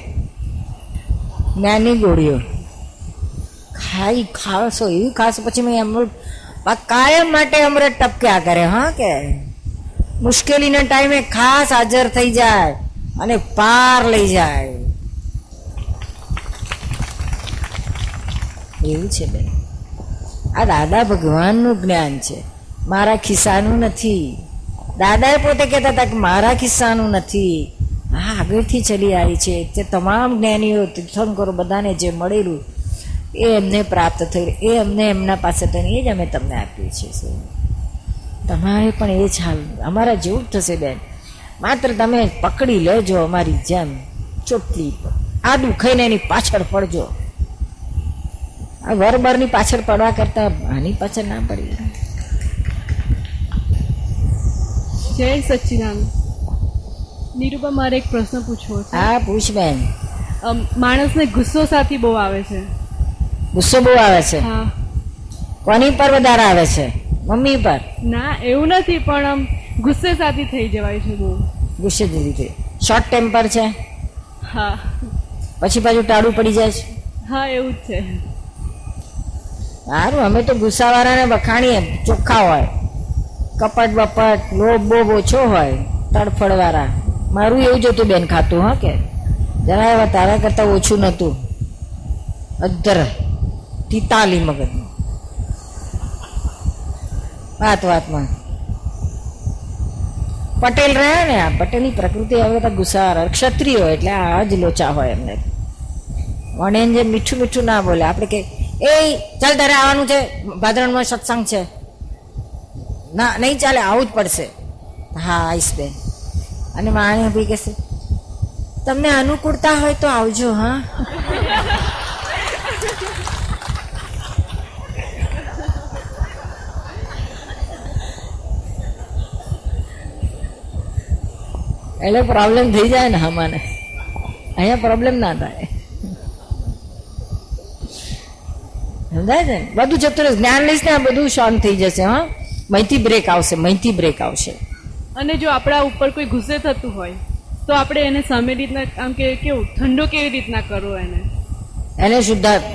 [SPEAKER 1] જ્ઞાનની ગોળીઓ. ખાઈ ખાશો એવી ખાશો પછી મેં અમૃત આ કાયમ માટે અમૃત ટપક્યા કરે હા કે? મુશ્કેલીના ટાઈમે ખાસ હાજર થઈ જાય. અને પાર લઈ જાય. એવું છે બેન. આ દાદા ભગવાનનું જ્ઞાન છે. મારા ખિસ્સાનું નથી. દાદાએ પોતે કહેતા હતા કે મારા ખિસ્સાનું નથી. આ આગળથી ચલી આવી છે. તે તમામ જ્ઞાનીઓ તીર્થંકરો બધાને જે મળેલું એ એમને પ્રાપ્ત થયું એ અમને એમના પાસે થઈને એ જ અમે તમને આપ્યું છે તમારે પણ એ જ હાલ, અમારા જેવું જ થશે બેન. માત્ર તમે પકડી લેજો અમારી જેમ. ચોટલી આ દુખાઈને એની પાછળ પડજો. આ વરબરની પાછળ પડવા કરતા આની પાછળ ના પડી.
[SPEAKER 4] જય સચ્ચિદાનંદ નિરૂપા મારે એક પ્રશ્ન પૂછવો છે.
[SPEAKER 1] હા પૂછ બેન.
[SPEAKER 4] માણસને ગુસ્સો સાથી બહુ આવે છે.
[SPEAKER 1] ગુસ્સો બહુ આવે છે.
[SPEAKER 4] હા.
[SPEAKER 1] કોની પર વધારે આવે છે? મમ્મી પર.
[SPEAKER 4] ના એવું નથી પણ આમ ગુસ્સે સાથી થઈ જવાય છે બહુ.
[SPEAKER 1] ગુસ્સે જ થઈ શોર્ટ ટેમ્પર છે?
[SPEAKER 4] હા.
[SPEAKER 1] પછી પાછું ટાળું પડી જાય છે?
[SPEAKER 4] હા એવું જ છે.
[SPEAKER 1] સારું અમે તો ગુસ્સાવાળાને બખાણીએ ચોખ્ખા હોય. કપટ બપટ લોભ બોબ ઓછો હોય તડફડવાળા. મારું એવું જ હતું બેન ખાતું હા કે જરા એવા તારા કરતાં ઓછું નહોતું. અધર તિતાલી મગજ વાત વાતમાં. પટેલ રહ્યા ને આ, પટેલની પ્રકૃતિ હવે બધા ક્ષત્રિય ક્ષત્રિયો એટલે આ જ લોચા હોય એમને. અને જે મીઠું મીઠું ના બોલે, આપણે કે, એ, ચાલ તારે આવવાનું છે ભાદરણમાં સત્સંગ છે. ના, નહીં ચાલે, આવું જ પડશે. હા આવીશ બેન. અને માણી ભાઈ કહેશે, તમને અનુકૂળતા હોય તો આવજો, હા. એટલે પ્રોબ્લેમ થઈ જાય ને અમાને અહીંયા પ્રોબ્લેમ ના થાય. સમજાય છે ને? બધું જતું રહેશે જ્ઞાન લઈશ ને આ બધું શાંત થઈ જશે હા? મહીથી બ્રેક આવશે મહીથી બ્રેક આવશે.
[SPEAKER 4] અને જો આપણા ઉપર કોઈ ગુસ્સે થતું હોય તો આપણે એને સામે રીતના આમ કે કેવું ઠંડો કેવી રીતના કરવો એને?
[SPEAKER 1] એને શુદ્ધાર્થ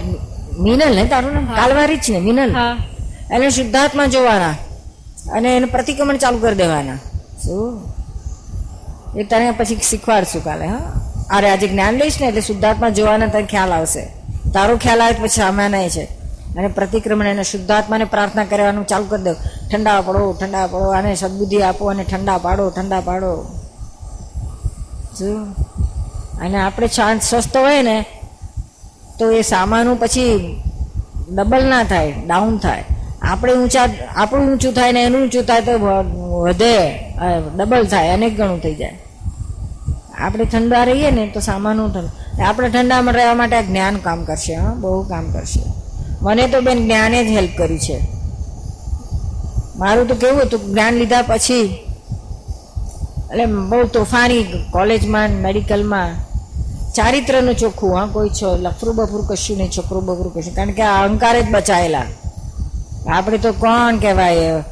[SPEAKER 1] મિનલ ને તારું નામ? કાલવારી જ ને મિનલ?
[SPEAKER 4] હા.
[SPEAKER 1] એને શુદ્ધાત્મા જોવાના અને એને પ્રતિક્રમણ ચાલુ કરી દેવાના. શું? એ તને પછી શીખવાડશું કાલે, હા? અરે આજે જ્ઞાન લઈશ ને એટલે શુદ્ધાત્મા જોવાના તને ખ્યાલ આવશે. તારો ખ્યાલ આવે પછી સામાન્ય છે. અને પ્રતિક્રમણ એને શુદ્ધાત્માને પ્રાર્થના કરવાનું ચાલુ કરી દો. ઠંડા પડો ઠંડા પડો, આને સદબુદ્ધિ આપો અને ઠંડા પાડો ઠંડા પાડો. શું અને આપણે શાંત, સ્વસ્થ હોય ને, તો એ સામાનું પછી ડબલ ના થાય ડાઉન થાય. આપણે ઊંચા, આપણું ઊંચું થાય ને એનું ઊંચું થાય તો વધે ડબલ થાય, અનેક ગણું થઈ જાય. આપણે ઠંડા રહીએ ને તો સામાનું ઠંડુ આપણે ઠંડામાં રહેવા માટે જ્ઞાન કામ કરશે, હા? બહુ કામ કરશે. મને તો બેન જ્ઞાને જ હેલ્પ કરી છે. મારું તો કેવું હતું જ્ઞાન લીધા પછી, એટલે બહુ તોફાની કોલેજમાં, મેડિકલમાં, ચારિત્રનું ચોખ્ખું, હા? કોઈ છો લફરું બફરું કશું નહીં, છોકરું બફરું કશું કારણ કે આ અહંકાર જ બચાયેલા. આપણે તો કોણ કહેવાય?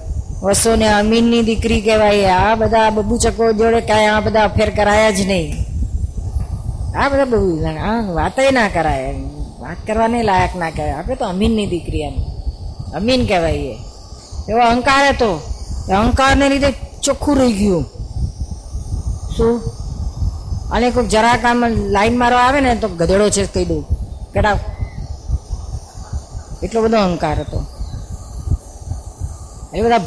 [SPEAKER 1] વસોને અમીનની દીકરી કહેવાય. આ બધા બબુચકો જોડે કાંઈ આ બધા અફેર કરાયા જ નહીં. આ બધા બહુ આ વાતય ના કરાય. વાત કરવાને લાયક ના કહેવાય. આપણે તો અમીનની દીકરી એમ. અમીન કહેવાય એવો અહંકાર હતો. અહંકારને લીધે ચોખ્ખું રહી ગયું. શું? અને કોઈ જરાક આમ લાઈન મારવા આવે ને તો ગધેડો છે કહી દઉં. કેટા એટલો બધો અહંકાર હતો. એ બધા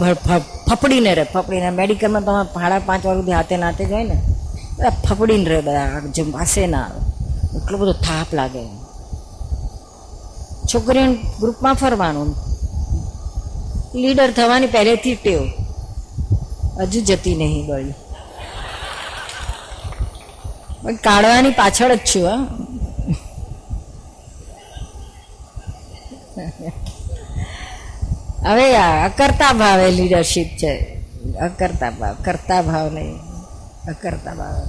[SPEAKER 1] ફફડીને રહે ફફડીને. મેડિકલમાં તમે ભાડા પાંચ વાર સુધી હાથે નાતે જ હોય ને. બધા ફફડીને રહે બધા જેમ પાસે ના. આવે એટલો બધો થાપ લાગે. છોકરીઓને ગ્રુપમાં ફરવાનું. લીડર થવાની પહેલેથી ટેવ. હજુ જતી નહીં ગળી કાઢવાની પાછળ જ છું, હા. હવે આ અકર્તા ભાવે લીડરશીપ છે. અકર્તા ભાવ, કરતા ભાવ નહીં. અકર્તા ભાવ.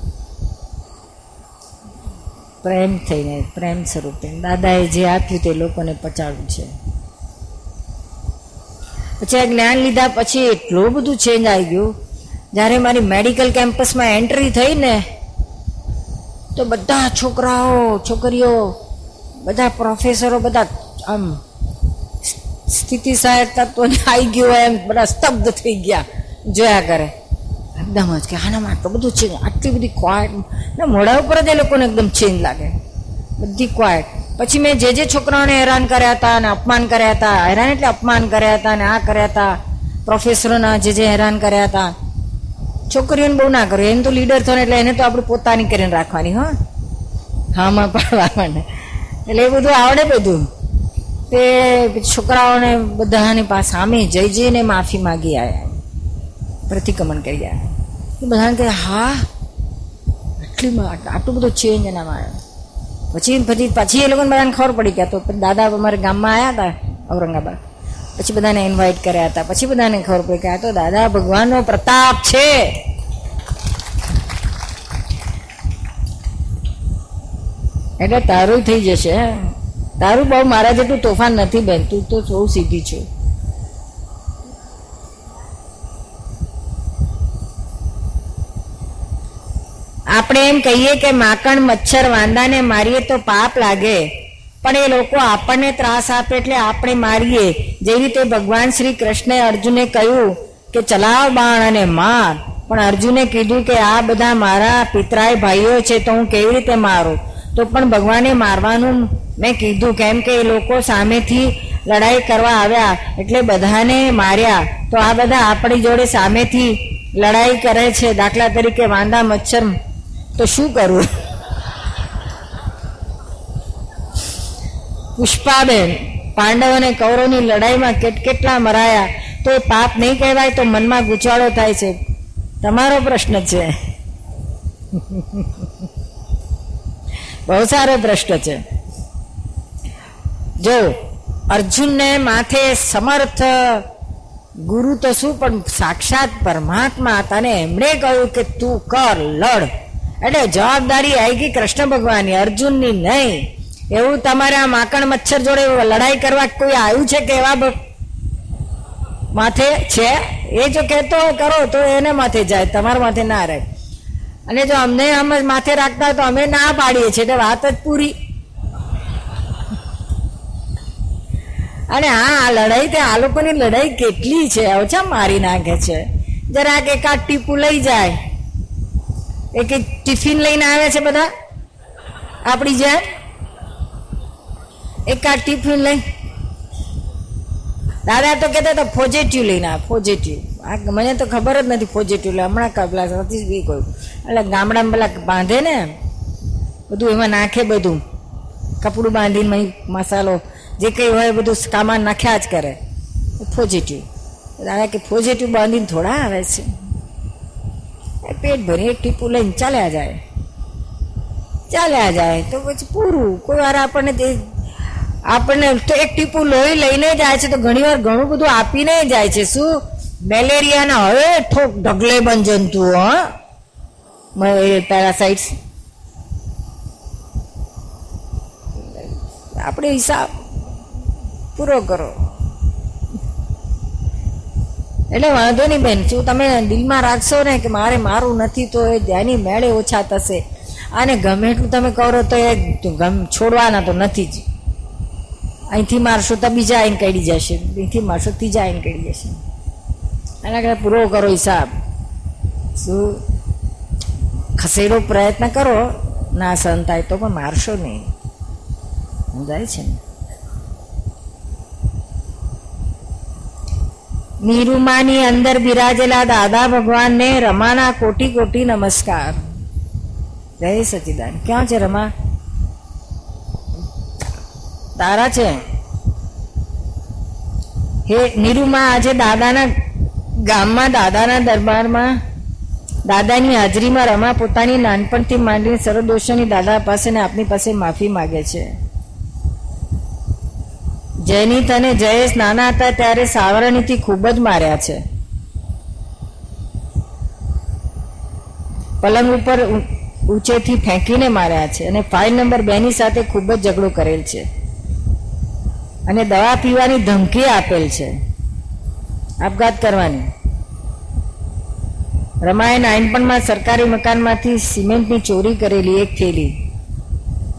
[SPEAKER 1] પ્રેમ થઈને, પ્રેમ સ્વરૂપે. દાદાએ જે આપ્યું તે લોકોને પચાડવું છે. પછી આ જ્ઞાન લીધા પછી એટલું બધું ચેન્જ આવી ગયું. જ્યારે મારી મેડિકલ કેમ્પસમાં એન્ટ્રી થઈ ને, તો બધા છોકરાઓ, છોકરીઓ, બધા પ્રોફેસરો બધા આમ સ્થિતિ સહાયક તત્વને આવી ગયું એમ બધા સ્તબ્ધ થઈ ગયા. જોયા કરે. એકદમ જ કે આના માટે બધું ચેન્જ આટલી બધી ક્વાયટ ને, મોઢા ઉપર જ એ લોકોને એકદમ ચેન્જ લાગે. બધી ક્વાયટ પછી મેં જે જે છોકરાઓને હેરાન કર્યા હતા અને અપમાન કર્યા હતા, હેરાન એટલે અપમાન કર્યા હતા અને આ કર્યા હતા પ્રોફેસરોના જે જે હેરાન કર્યા હતા. છોકરીઓને બહુ ના કર્યું. એને તો લીડર થયો ને એટલે એને તો આપણે પોતાની કરીને રાખવાની, હા? હામાં પાડવા માટે. એટલે એ બધું આવડે બધું. તે છોકરાઓને બધાની પાસે સામે જઈ જઈને માફી માગી આવ્યા પ્રતિક્રમણ કરી આવ્યા એ બધાને કહે, હા, આટલી આટલું બધું ચેન્જ એનામાં આવ્યો. પછી પછી પછી એ લોકોને બધાને ખબર પડી ગયા તો દાદા અમારે ગામમાં આવ્યા હતા ઔરંગાબાદ. પછી બધાને ઇન્વાઇટ કર્યા હતા. પછી બધાને ખબર પડી કે તો દાદા ભગવાનનો પ્રતાપ છે. એટલે તારું થઈ જશે. તારું બહુ મારા જેટલું તોફાન નથી બેન, તું તો બહુ સીધી છું. આપણે એમ કહીએ કે માકણ, મચ્છર, વાંદાને મારીએ તો પાપ લાગે, પણ એ લોકો આપણને ત્રાસ આપે એટલે આપણે મારીએ. જેવી રીતે ભગવાન શ્રી કૃષ્ણે અર્જુને કહ્યું કે, ચલાવ બાણ અને માર. પણ અર્જુને કીધું કે, આ બધા મારા પિતરાય ભાઈઓ છે, તો હું કેવી રીતે મારું? તો પણ ભગવાને મારવાનું મેં કીધું, કેમ કે એ લોકો સામેથી લડાઈ કરવા આવ્યા, એટલે બધાને માર્યા. તો આ બધા આપણી જોડે સામેથી લડાઈ કરે છે, દાખલા તરીકે વાંદા મચ્છર. તો શું કરવું પુષ્પાબેન, પાંડવ અને કૌરવની લડાઈમાં કેટ કેટલા મરાયા. તો પાપ નહીં કહેવાય તો મનમાં ગુચાળો થાય છે. તમારો પ્રશ્ન છે. બહુ સારો પ્રશ્ન છે. જો અર્જુનને માથે સમર્થ, ગુરુ તો શું પણ સાક્ષાત પરમાત્મા તને એમણે કહ્યું કે તું કર, લડ. એટલે જવાબદારી આવી ગઈ કૃષ્ણ ભગવાનની, અર્જુનની નહીં. એવું તમારે માકણ મચ્છર જોડે લડાઈ કરવા કોઈ આવ્યું છે કે એવા માથે? છે? એ જો કહેતો કરો તો એને માથે જાય, તમારા માથે ના રહે. અને જો અમને આમ માથે રાખતા તો અમે ના પાડીએ છીએ, એટલે વાત જ પૂરી. અને આ લડાઈ તે આ લોકોની લડાઈ કેટલી છે? ઓછા મારી નાખે છે? જરાક એકાદ ટીપું લઈ જાય. એક ટિફિન લઈને આવે છે બધા? આપણી જેમ? એકાદ ટિફિન લઈ. દાદા તો કહેતા હતા પોઝિટિવ લઈને આ પોઝિટિવ આ મને તો ખબર જ નથી પોઝિટિવ એટલે હમણાં કપલા સતીશ બી કહ્યું એટલે ગામડામાં પેલા બાંધે ને, બધું એમાં નાખે બધું. કપડું બાંધીને મસાલો જે કંઈ હોય બધું કામાં નાખ્યા જ કરે. પોઝિટિવ દાદા કે પોઝિટિવ બાંધીને થોડા આવે છે. પેટ ભરીને એક ટીપું લઈને ચાલ્યા જાય. ચાલ્યા જાય તો પછી પૂરું. કોઈ વાર આપણને આપણને તો એક ટીપું લોહી લઈને જાય છે તો ઘણી વાર ઘણું બધું આપીને જાય છે. શું? મેલેરિયાના હવે ઠોક ઢગલે બન જંતુઓ, હા. પેરાસાઇટ્સ આપણે હિસાબ પૂરો કરો. એટલે વાંધો નહીં બેન, શું તમે દિલમાં રાખશો ને કે મારે મારું નથી તો એ ધ્યાની મેળે ઓછા થશે. અને ગમે એટલું તમે કરો તો એ ગમ- છોડવાના તો નથી જ. અહીંથી મારશો તો બીજા આઈને કડી જશે. અહીંથી મારશો ત્રીજા આઈને કડી જશે. એના કરતાં પૂરો કરો હિસાબ. શું? ખસેડો પ્રયત્ન કરો. ના થાય તો પણ મારશો નહીં. સમજાય છે ને? નીરુમાની અંદર બિરાજેલા દાદા ભગવાનને રમાના કોટી કોટી નમસ્કાર જય સચિદાન ક્યાં છે રમા તારા છે હે નીરુમા આજે દાદાના ગામમાં દાદાના દરબારમાં દાદાની હાજરીમાં રમા પોતાની નાનપણથી માંડીને સર્વદોષોની દાદા પાસે ને આપની પાસે માફી માગે છે જયનીત અને જયેશ નાના હતા ત્યારે સાવરણીથી ખૂબ જ માર્યા છે. પલંગ ઉપર ઊંચેથી ફેંકીને માર્યા છે અને ફાઇલ નંબર બેની સાથે ખૂબ જ ઝઘડો કરેલ છે. અને દવા પીવાની ધમકી આપેલ છે. આપઘાત કરવાની. રમાએ નાનપણમાં સરકારી મકાનમાંથી સિમેન્ટની ચોરી કરેલી એક થેલી.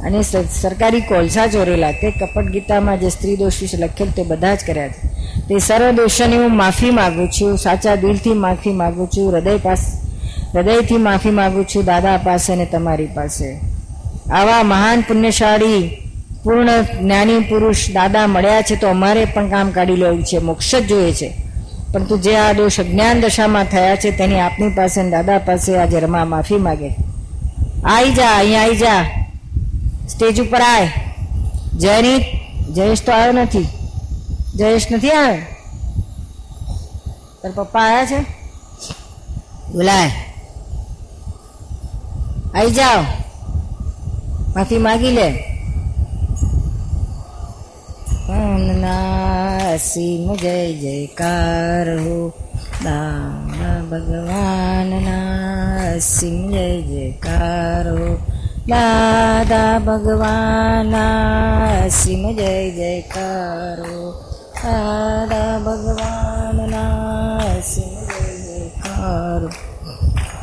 [SPEAKER 1] અને સરકારી કોલસા ચોરેલા તે કપટ ગીતામાં જે સ્ત્રી દોષ વિશે લખેલ તે બધા જ કર્યા છે. તે સર્વ દોષોની હું માફી માગું છું, સાચા દિલથી માફી માગું છું, હૃદય પાસે, હૃદયથી માફી માગું છું, દાદા પાસે અને તમારી પાસે. આવા મહાન પુણ્યશાળી, પૂર્ણ જ્ઞાની પુરુષ દાદા મળ્યા છે તો અમારે પણ કામ કાઢી લેવું છે, મોક્ષ જ જોઈએ છે. પરંતુ જે આ દોષ અજ્ઞાન દશામાં થયા છે તેની આપની પાસે દાદા પાસે આજે રમા માફી માગે. આઈ જા, અહીંયા આઈ જા. સ્ટેજ ઉપર આય. જયનીત, જયેશ તો આવ્યો નથી. જયેશ નથી આવ્યો? તાર પપ્પા આવ્યા છે? બોલાય. આવી જાઓ. માફી માગી લે. ના સિંહ જય જયકાર હો. દાદા ભગવાનના સિંહ જય જયકાર હો. દાદા ભગવાનના સિંહ જય જયકાર. હો દાદા ભગવાનના સિંહ જય જયકાર. હો.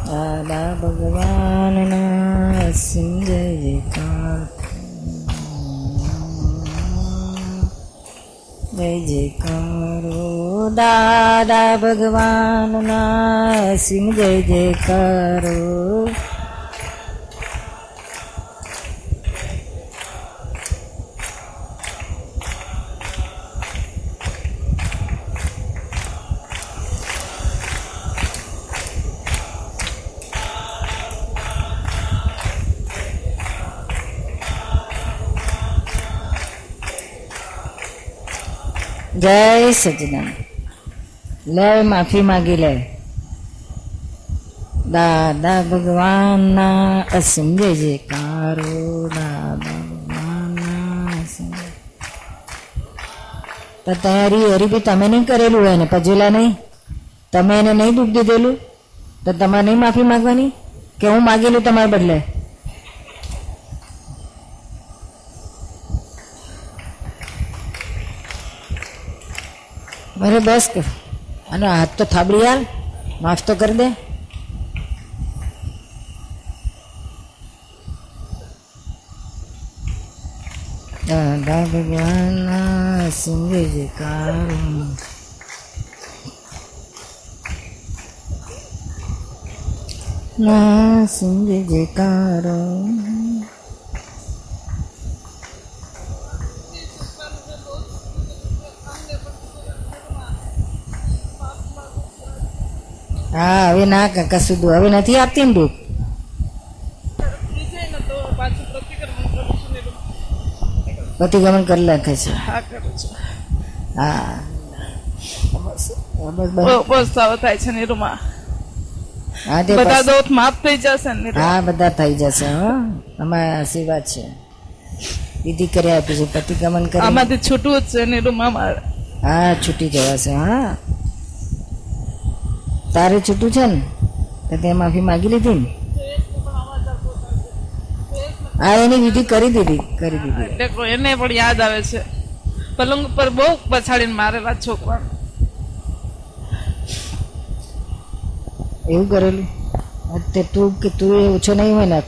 [SPEAKER 1] દાદા ભગવાનના સિંહ જય જયકાર. જય જયકારો. દાદા ભગવાનના સિંહ જય જયકારો. જય સચિદાન લે માફી માગી લે. દાદા ભગવાનના અસીમ જય કારો દાદા ભગવાનના જય. તો તૈયારી હરી બી તમે નહીં કરેલું હોય ને, પજેલા નહીં? તમે એને નહીં દુઃખ દીધેલું? તો તમારે નહીં માફી માંગવાની? કે હું માગેલું તમારા બદલે? અરે બસ કે આનો હાથ તો થાબડી હાલ, માફ તો કરી દે. દાદા ભગવાન સિંગે જયકાર ના સિંગે જયકાર હા હવે ના કાકા સુધું હવે નથી આપતી ને દુઃખ પ્રતિક્રમણ કરી નાખે છે
[SPEAKER 3] હા. બહુ થાય નિરૂમાં
[SPEAKER 1] હા તે
[SPEAKER 3] બધા દોત માફ થઈ જશે ને
[SPEAKER 1] હા બધા થઈ જશે હો અમારા આશીર્વાદ છે વિધિ કરી આપી છે પ્રતિક્રમણ કરી
[SPEAKER 3] આમાંથી છૂટવું જ છે નિરૂમાં
[SPEAKER 1] હા છૂટી જવાશે હા તારે છૂટું છે ને તો તે માફી માગી લીધી ને. હા એની વિધિ કરી દીધી કરી દીધી.
[SPEAKER 3] એને પણ યાદ આવે છે. પલંગ પર બહુ પછાડીને મારેલા છોકરા.
[SPEAKER 1] એવું કરેલું? તે તું કે તું એ ઓછો નહીં હોય ને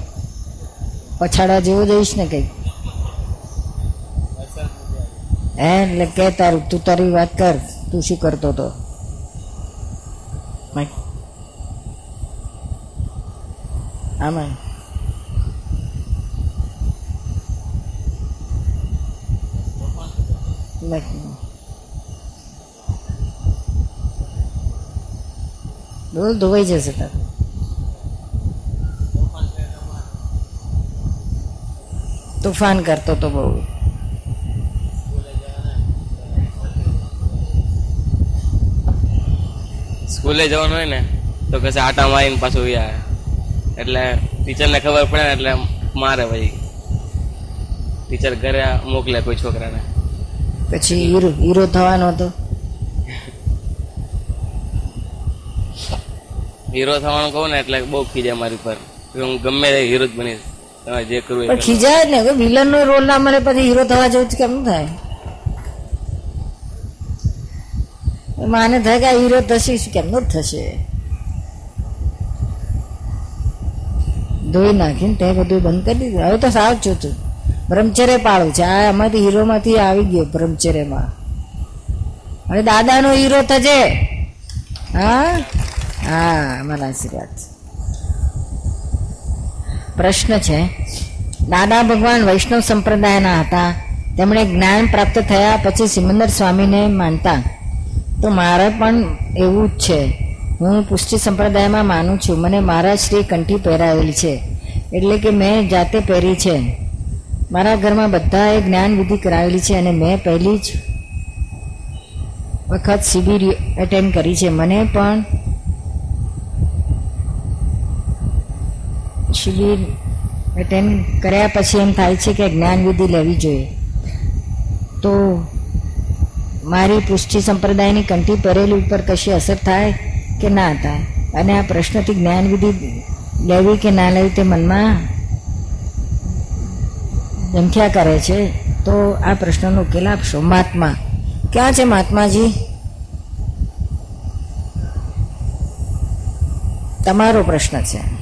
[SPEAKER 1] પછાડા જેવો જઈશ ને કઈ હે એટલે કે તારું તું તારી વાત કર તું શું કરતો તો માય. આમાં લખ. ડોલ ધોવાઈ જશે તારું તુફાન કરતો તો બહુ
[SPEAKER 5] સ્કૂલે જવાનું હોય ને તો કશે આટા મારીને પાછું આવે. એટલે ટીચરને ખબર પડે ને એટલે મારે ભાઈ ટીચર ઘરે મોકલે કોઈ છોકરાને.
[SPEAKER 1] પછી હીરો હીરો થવાનો હતો?
[SPEAKER 5] હીરો થવાનું કહું ને એટલે બહુ ખીજે મારી પર હું ગમે તે હીરો જ બનીશ તમે જે કરવું.
[SPEAKER 1] ખીજાય ને વિલન નો રોલ ના મળે પછી હીરો થવા જેવું કેમ થાય? માને થાય કે આ હીરો થશે કેમનો જ થશે? ધોઈ નાખીને તે બધું બંધ કરી દીધું. હવે તો સાવ છું બ્રહ્મચર્ય પાળું છે. આ અમારી હીરોમાંથી આવી ગયો બ્રહ્મચર્યમાં. અને દાદાનો હીરો થજે. હા? હા મારા આશીર્વાદ. પ્રશ્ન છે. દાદા ભગવાન વૈષ્ણવ સંપ્રદાયના હતા. તેમણે જ્ઞાન પ્રાપ્ત થયા પછી સિમંદર સ્વામીને માનતા. તો મારે પણ એવું જ છે. હું પુષ્ટિ સંપ્રદાયમાં માનું છું. મને મારા શ્રી કંઠી પહેરાવેલી છે. એટલે કે મેં જાતે પહેરી છે. મારા ઘરમાં બધાએ જ્ઞાનવિધિ કરાવેલી છે અને મેં પહેલી જ વખત શિબિર એટેન્ડ કરી છે. મને પણ શિબિર એટેન્ડ કર્યા પછી એમ થાય છે કે જ્ઞાનવિધિ લેવી જોઈએ. તો મારી પુષ્ટિ સંપ્રદાયની કંઠી પરેલી ઉપર કશી અસર થાય કે ના થાય? અને આ પ્રશ્નથી જ્ઞાન વિધિ લેવી કે ના લેવી તે મનમાં ઝંખ્યા કરે છે? તો આ પ્રશ્નનો ઉકેલ આપશો. મહાત્મા. ક્યાં છે મહાત્માજી? તમારો પ્રશ્ન છે.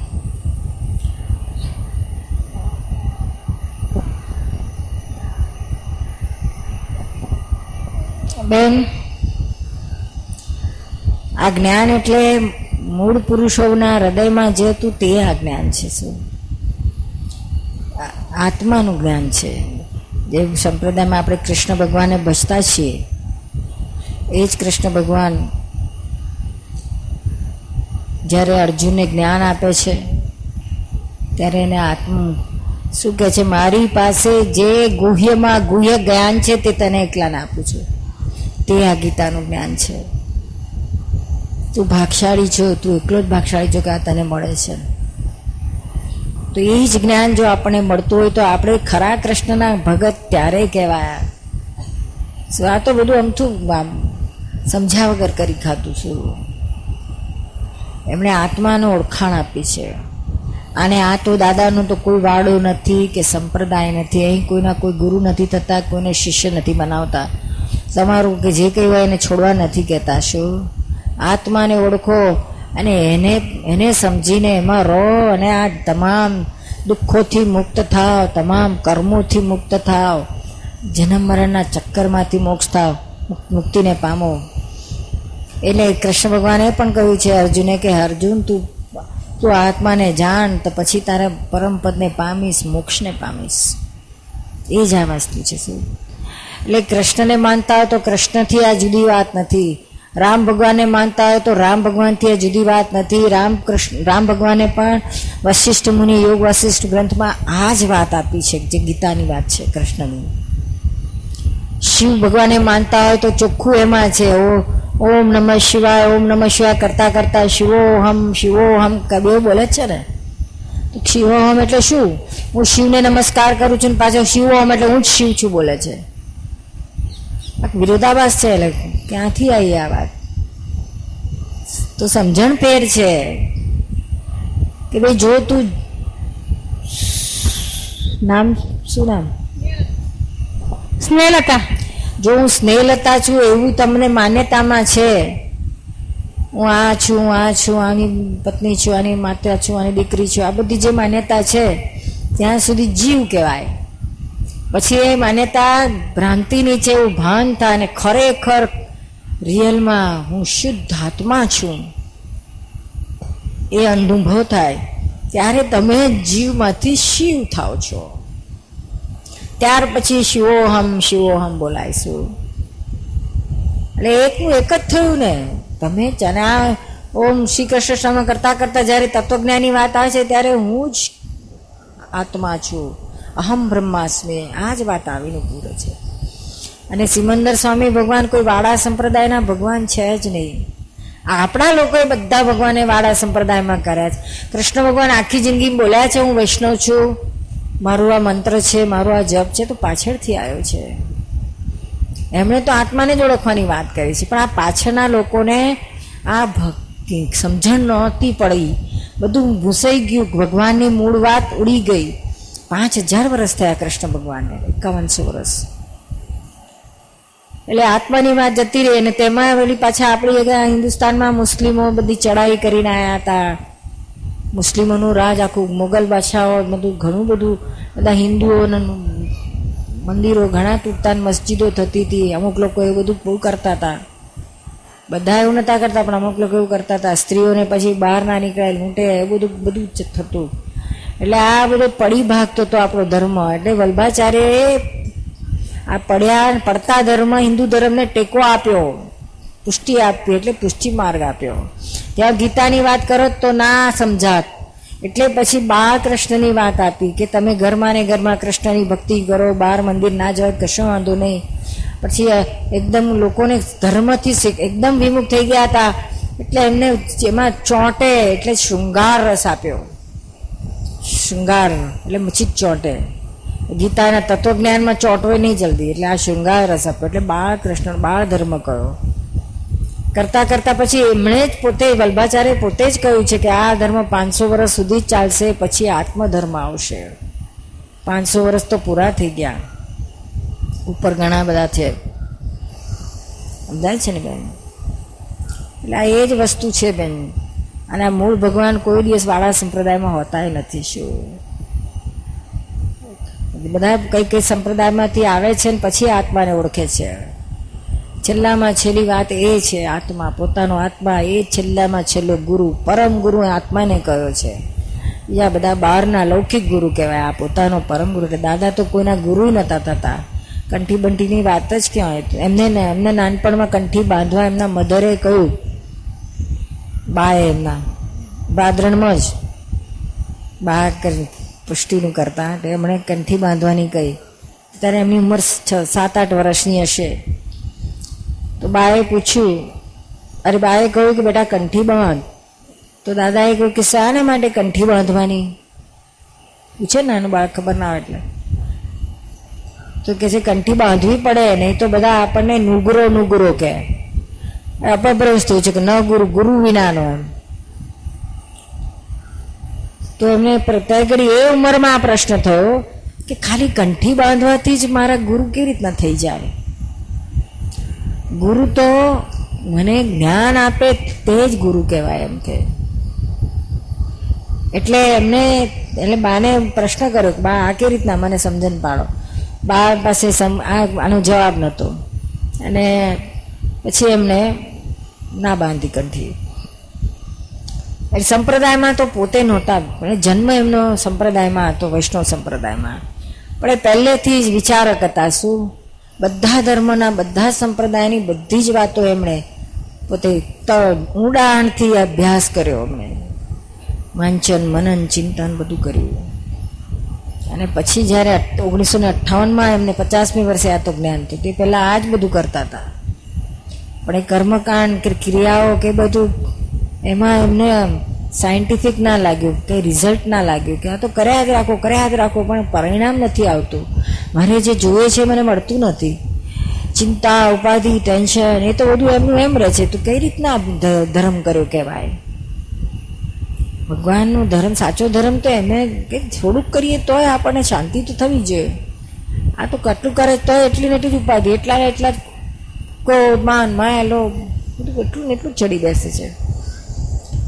[SPEAKER 1] બેન, આ જ્ઞાન એટલે મૂળ પુરુષોના હૃદયમાં જે હતું તે આ જ્ઞાન છે, શું? આત્માનું જ્ઞાન છે. જે સંપ્રદાયમાં આપણે કૃષ્ણ ભગવાનને ભજતા છીએ, એ જ કૃષ્ણ ભગવાન જ્યારે અર્જુનને જ્ઞાન આપે છે, ત્યારે એને આત્મ શું કહે છે? મારી પાસે જે ગુહ્યમાં ગુહ્ય જ્ઞાન છે તે તને એકલાને આપું છું. તે આ ગીતાનું જ્ઞાન છે. તું ભાગશાળી છો, તું એકલો જ ભાગશાળી છો કે આ તને મળે છે? તો એ જ જ્ઞાન જો આપણને મળતું હોય તો આપણે ખરા કૃષ્ણના ભગત ત્યારે કહેવાયા. આ તો બધું અમથું આમ સમજ્યા વગર કરી ખાતું છું એમણે આત્માનો ઓળખાણ આપી છે. અને આ તો દાદાનો તો કોઈ વાડો નથી કે સંપ્રદાય નથી, અહીં કોઈના કોઈ ગુરુ નથી થતા, કોઈને શિષ્ય નથી બનાવતા. તમારું કે જે કંઈ હોય એને છોડવા નથી કહેતા. શું? આત્માને ઓળખો અને એને એને સમજીને એમાં રહો અને આ તમામ દુઃખોથી મુક્ત થાવ, તમામ કર્મોથી મુક્ત થાવ, જન્મ મરણના ચક્કરમાંથી મોક્ષ થાવ મુક્તિને પામો. એટલે કૃષ્ણ ભગવાને પણ કહ્યું છે અર્જુને કે, અર્જુન, તું તું આત્માને જાણ, તો પછી તારા પરમપદને પામીશ, મોક્ષને પામીશ. એ જ આ વસ્તુ છે, શું? એટલે કૃષ્ણને માનતા હોય તો કૃષ્ણથી આ જુદી વાત નથી. રામ ભગવાનને માનતા હોય તો રામ ભગવાનથી આ જુદી વાત નથી. રામ કૃષ્ણ, રામ ભગવાને પણ વશિષ્ઠ મુનિ, યોગ વશિષ્ઠ ગ્રંથમાં આ જ વાત આપી છે, જે ગીતાની વાત છે, કૃષ્ણની. શિવ ભગવાને માનતા હોય તો ચોખ્ખું એમાં છે, ઓ, ઓમ નમઃ શિવાય, ઓમ નમઃ શિવાય, કરતા કરતા શિવોહમ શિવોહમ કબેવ બોલે છે ને? શિવોહમ એટલે શું? હું શિવને નમસ્કાર કરું છું ને પાછો શિવોહમ એટલે હું જ શિવ છું બોલે છે. વિરોધાભાસ છે ક્યાંથી આવી આ વાત? તો સમજણ ફેર છે કે ભાઈ જો તું નામ શું નામ?
[SPEAKER 4] સ્નેહલતા.
[SPEAKER 1] જો હું સ્નેહલતા છું એવું તમને માન્યતામાં છે હું આ છું આ છું આની પત્ની છું આની માતા છું આની દીકરી છું આ બધી જે માન્યતા છે ત્યાં સુધી જીવ કહેવાય. પછી એ માન્યતા ભ્રાંતિની જેવું ભાન થાય અને ખરેખર રિયલમાં હું શુદ્ધ આત્મા છું, એ અનુભવ થાય, ત્યારે તમે જીવમાંથી શિવ થાવ છો. ત્યાર પછી શિવોહમ શિવોહમ બોલાયશું. એટલે એકનું એક જ થયું ને. તમે ચના ઓમ શ્રી કૃષ્ણ કરતા કરતા જ્યારે તત્વજ્ઞાનની વાત આવે છે, ત્યારે હું જ આત્મા છું. અહમ બ્રહ્માસ્મે, આ જ વાત આવીને પૂરે છે. અને સિમંદર સ્વામી ભગવાન કોઈ વાડા સંપ્રદાયના ભગવાન છે જ નહીં. આપણા લોકોએ બધા ભગવાને વાડા સંપ્રદાયમાં કર્યા છે. કૃષ્ણ ભગવાન આખી જિંદગી બોલ્યા છે, હું વૈષ્ણવ છું. મારું આ મંત્ર છે, મારું આ જપ છે, તો પાછળથી આવ્યો છે. એમણે તો આત્માને જ ઓળખવાની વાત કરી છે, પણ આ પાછળના લોકોને આ ભક્તિ સમજણ નહોતી પડી. બધું ભૂસાઈ ગયું, ભગવાનની મૂળ વાત ઉડી ગઈ. પાંચ હજાર વર્ષ થયા કૃષ્ણ ભગવાનને, એકાવનસો વર્ષ એટલે આત્માની વાત જતી રહી અને તેમાં પેલી પાછા આપણી હિન્દુસ્તાનમાં મુસ્લિમો બધી ચડાઈ કરીને આવ્યા હતા. મુસ્લિમોનું રાજ આખું મોગલ બાદશાહો બધું ઘણું બધું, બધા હિન્દુઓના મંદિરો, ઘણા તૂટતા મસ્જિદો થતી હતી. અમુક લોકો એવું બધું બહુ કરતા હતા. બધા એવું નતા કરતા, પણ અમુક લોકો એવું કરતા હતા. સ્ત્રીઓને પછી બહાર ના નીકળે લૂંટે એ બધું બધું જ થતું. એટલે આ બધો પડી ભાગતો હતો આપણો ધર્મ એટલે વલ્ભાચાર્યએ આ પડ્યા પડતા ધર્મ, હિન્દુ ધર્મને ટેકો આપ્યો. પુષ્ટિ આપી એટલે પુષ્ટિ માર્ગ આપ્યો. ત્યાં ગીતાની વાત કરો તો ના સમજાત. એટલે પછી બાળકૃષ્ણની વાત આપી કે તમે ઘરમાં ને ઘરમાં કૃષ્ણની ભક્તિ કરો બહાર મંદિર ના જાઓ, કશો વાંધો નહીં. પછી એકદમ લોકોને ધર્મથી એકદમ વિમુખ થઈ ગયા હતા. એટલે એમને એમાં ચોંટે, એટલે શૃંગાર રસ આપ્યો. શૃંગાર, એટલે મચી જ ચોંટે. ગીતાના તત્વજ્ઞાનમાં ચોંટવે નહીં જલ્દી, એટલે આ શૃંગાર રસ આપ્યો. એટલે બાળ કૃષ્ણ બાળ ધર્મ કયો. કરતા કરતા પછી એમણે જ પોતે, વલ્ભાચાર્ય પોતે જ કહ્યું છે કે આ ધર્મ પાંચસો વર્ષ સુધી જ ચાલશે, પછી આત્મધર્મ આવશે. પાંચસો વર્ષ તો પૂરા થઈ ગયા. ઉપર ઘણા બધા છે. સમજાય છે ને બેન? એટલે આ એ જ વસ્તુ છે બેન. અને આ મૂળ ભગવાન કોઈ દિવસ વાળા સંપ્રદાયમાં હોતાય નથી શું? બધા કઈ કઈ સંપ્રદાયમાંથી આવે છે ને પછી આત્માને ઓળખે છે. છેલ્લામાં છેલ્લી વાત એ છે આત્મા, પોતાનો આત્મા એ છેલ્લામાં છેલ્લો ગુરુ, પરમ ગુરુ આત્માને કહ્યો છે. બીજા બધા બહારના લૌકિક ગુરુ કહેવાય. આ પોતાનો પરમ ગુરુ કે દાદા તો કોઈના ગુરુ નતા થતા. કંઠી બંઠીની વાત જ ક્યાં એમને એમને નાનપણમાં કંઠી બાંધવા એમના મધરે કહ્યું બાએ એમના બાદરણમાં જ બા પુષ્ટિનું કરતા. એમણે કંઠી બાંધવાની કહી. ત્યારે એમની ઉંમર છ સાત આઠ વર્ષની હશે. તો બાએ પૂછ્યું, અરે બાએ કહ્યું કે બેટા કંઠી બાંધ. તો દાદાએ કહ્યું કે શાને માટે કંઠી બાંધવાની? પૂછે નાનું બાળક ખબર ના એટલે. તો કે છે, કંઠી બાંધવી પડે, નહીં તો બધા આપણને નુગરો નુગરો કહે. અપભ્રંશ ન ગુરુ ગુરુ વિનાનો. એમ તો એમને પ્રત્યય કરી એ ઉંમરમાં આ પ્રશ્ન થયો કે ખાલી કંઠી બાંધવાથી જ મારા ગુરુ કેવી રીતના થઈ જાય? ગુરુ તો મને જ્ઞાન આપે તે જ ગુરુ કહેવાય એમ કે. એટલે એમને, એટલે બાને પ્રશ્ન કર્યો કે બા, આ કેવી રીતના મને સમજણ પાડો? બા પાસે સમ આનો જવાબ નહોતો. અને પછી એમને ના બાંધી કાઢી. સંપ્રદાયમાં તો પોતે નહોતા, પણ જન્મ એમનો સંપ્રદાયમાં હતો, વૈષ્ણવ સંપ્રદાયમાં. પણ એ પહેલેથી જ વિચારક હતા, શું બધા ધર્મના, બધા સંપ્રદાયની બધી જ વાતો એમણે પોતે ઊંડાણથી અભ્યાસ કર્યો એમણે. વાંચન, મનન, ચિંતન બધું કર્યું. અને પછી જ્યારે ઓગણીસો ને અઠ્ઠાવનમાં એમને પચાસમી વર્ષે આ તો જ્ઞાન થયું. તે પહેલાં આ જ બધું કરતા હતા. પણ એ કર્મકાંડ કે ક્રિયાઓ કે બધું, એમાં એમને સાયન્ટિફિક ના લાગ્યું કે રિઝલ્ટ ના લાગ્યું કે આ તો કર્યા જ રાખો, કર્યા જ રાખો, પણ પરિણામ નથી આવતું. મારે જે જોઈએ છે મને મળતું નથી. ચિંતા, ઉપાધિ ટેન્શન એ તો બધું એમનું એમ રહે છે. તો કઈ રીતના ધર્મ કર્યો કહેવાય? ભગવાનનો ધર્મ, સાચો ધર્મ તો એમને કે થોડુંક કરીએ તોય આપણને શાંતિ તો થવી જોઈએ. આ તો કેટલું કરે તોય એટલી ને એટલી જ ઉપાધિ, એટલા ને એટલા જ ક્રોધ માન, માયા, લોભ બધું એટલું ને એટલું ચડી બેસે છે.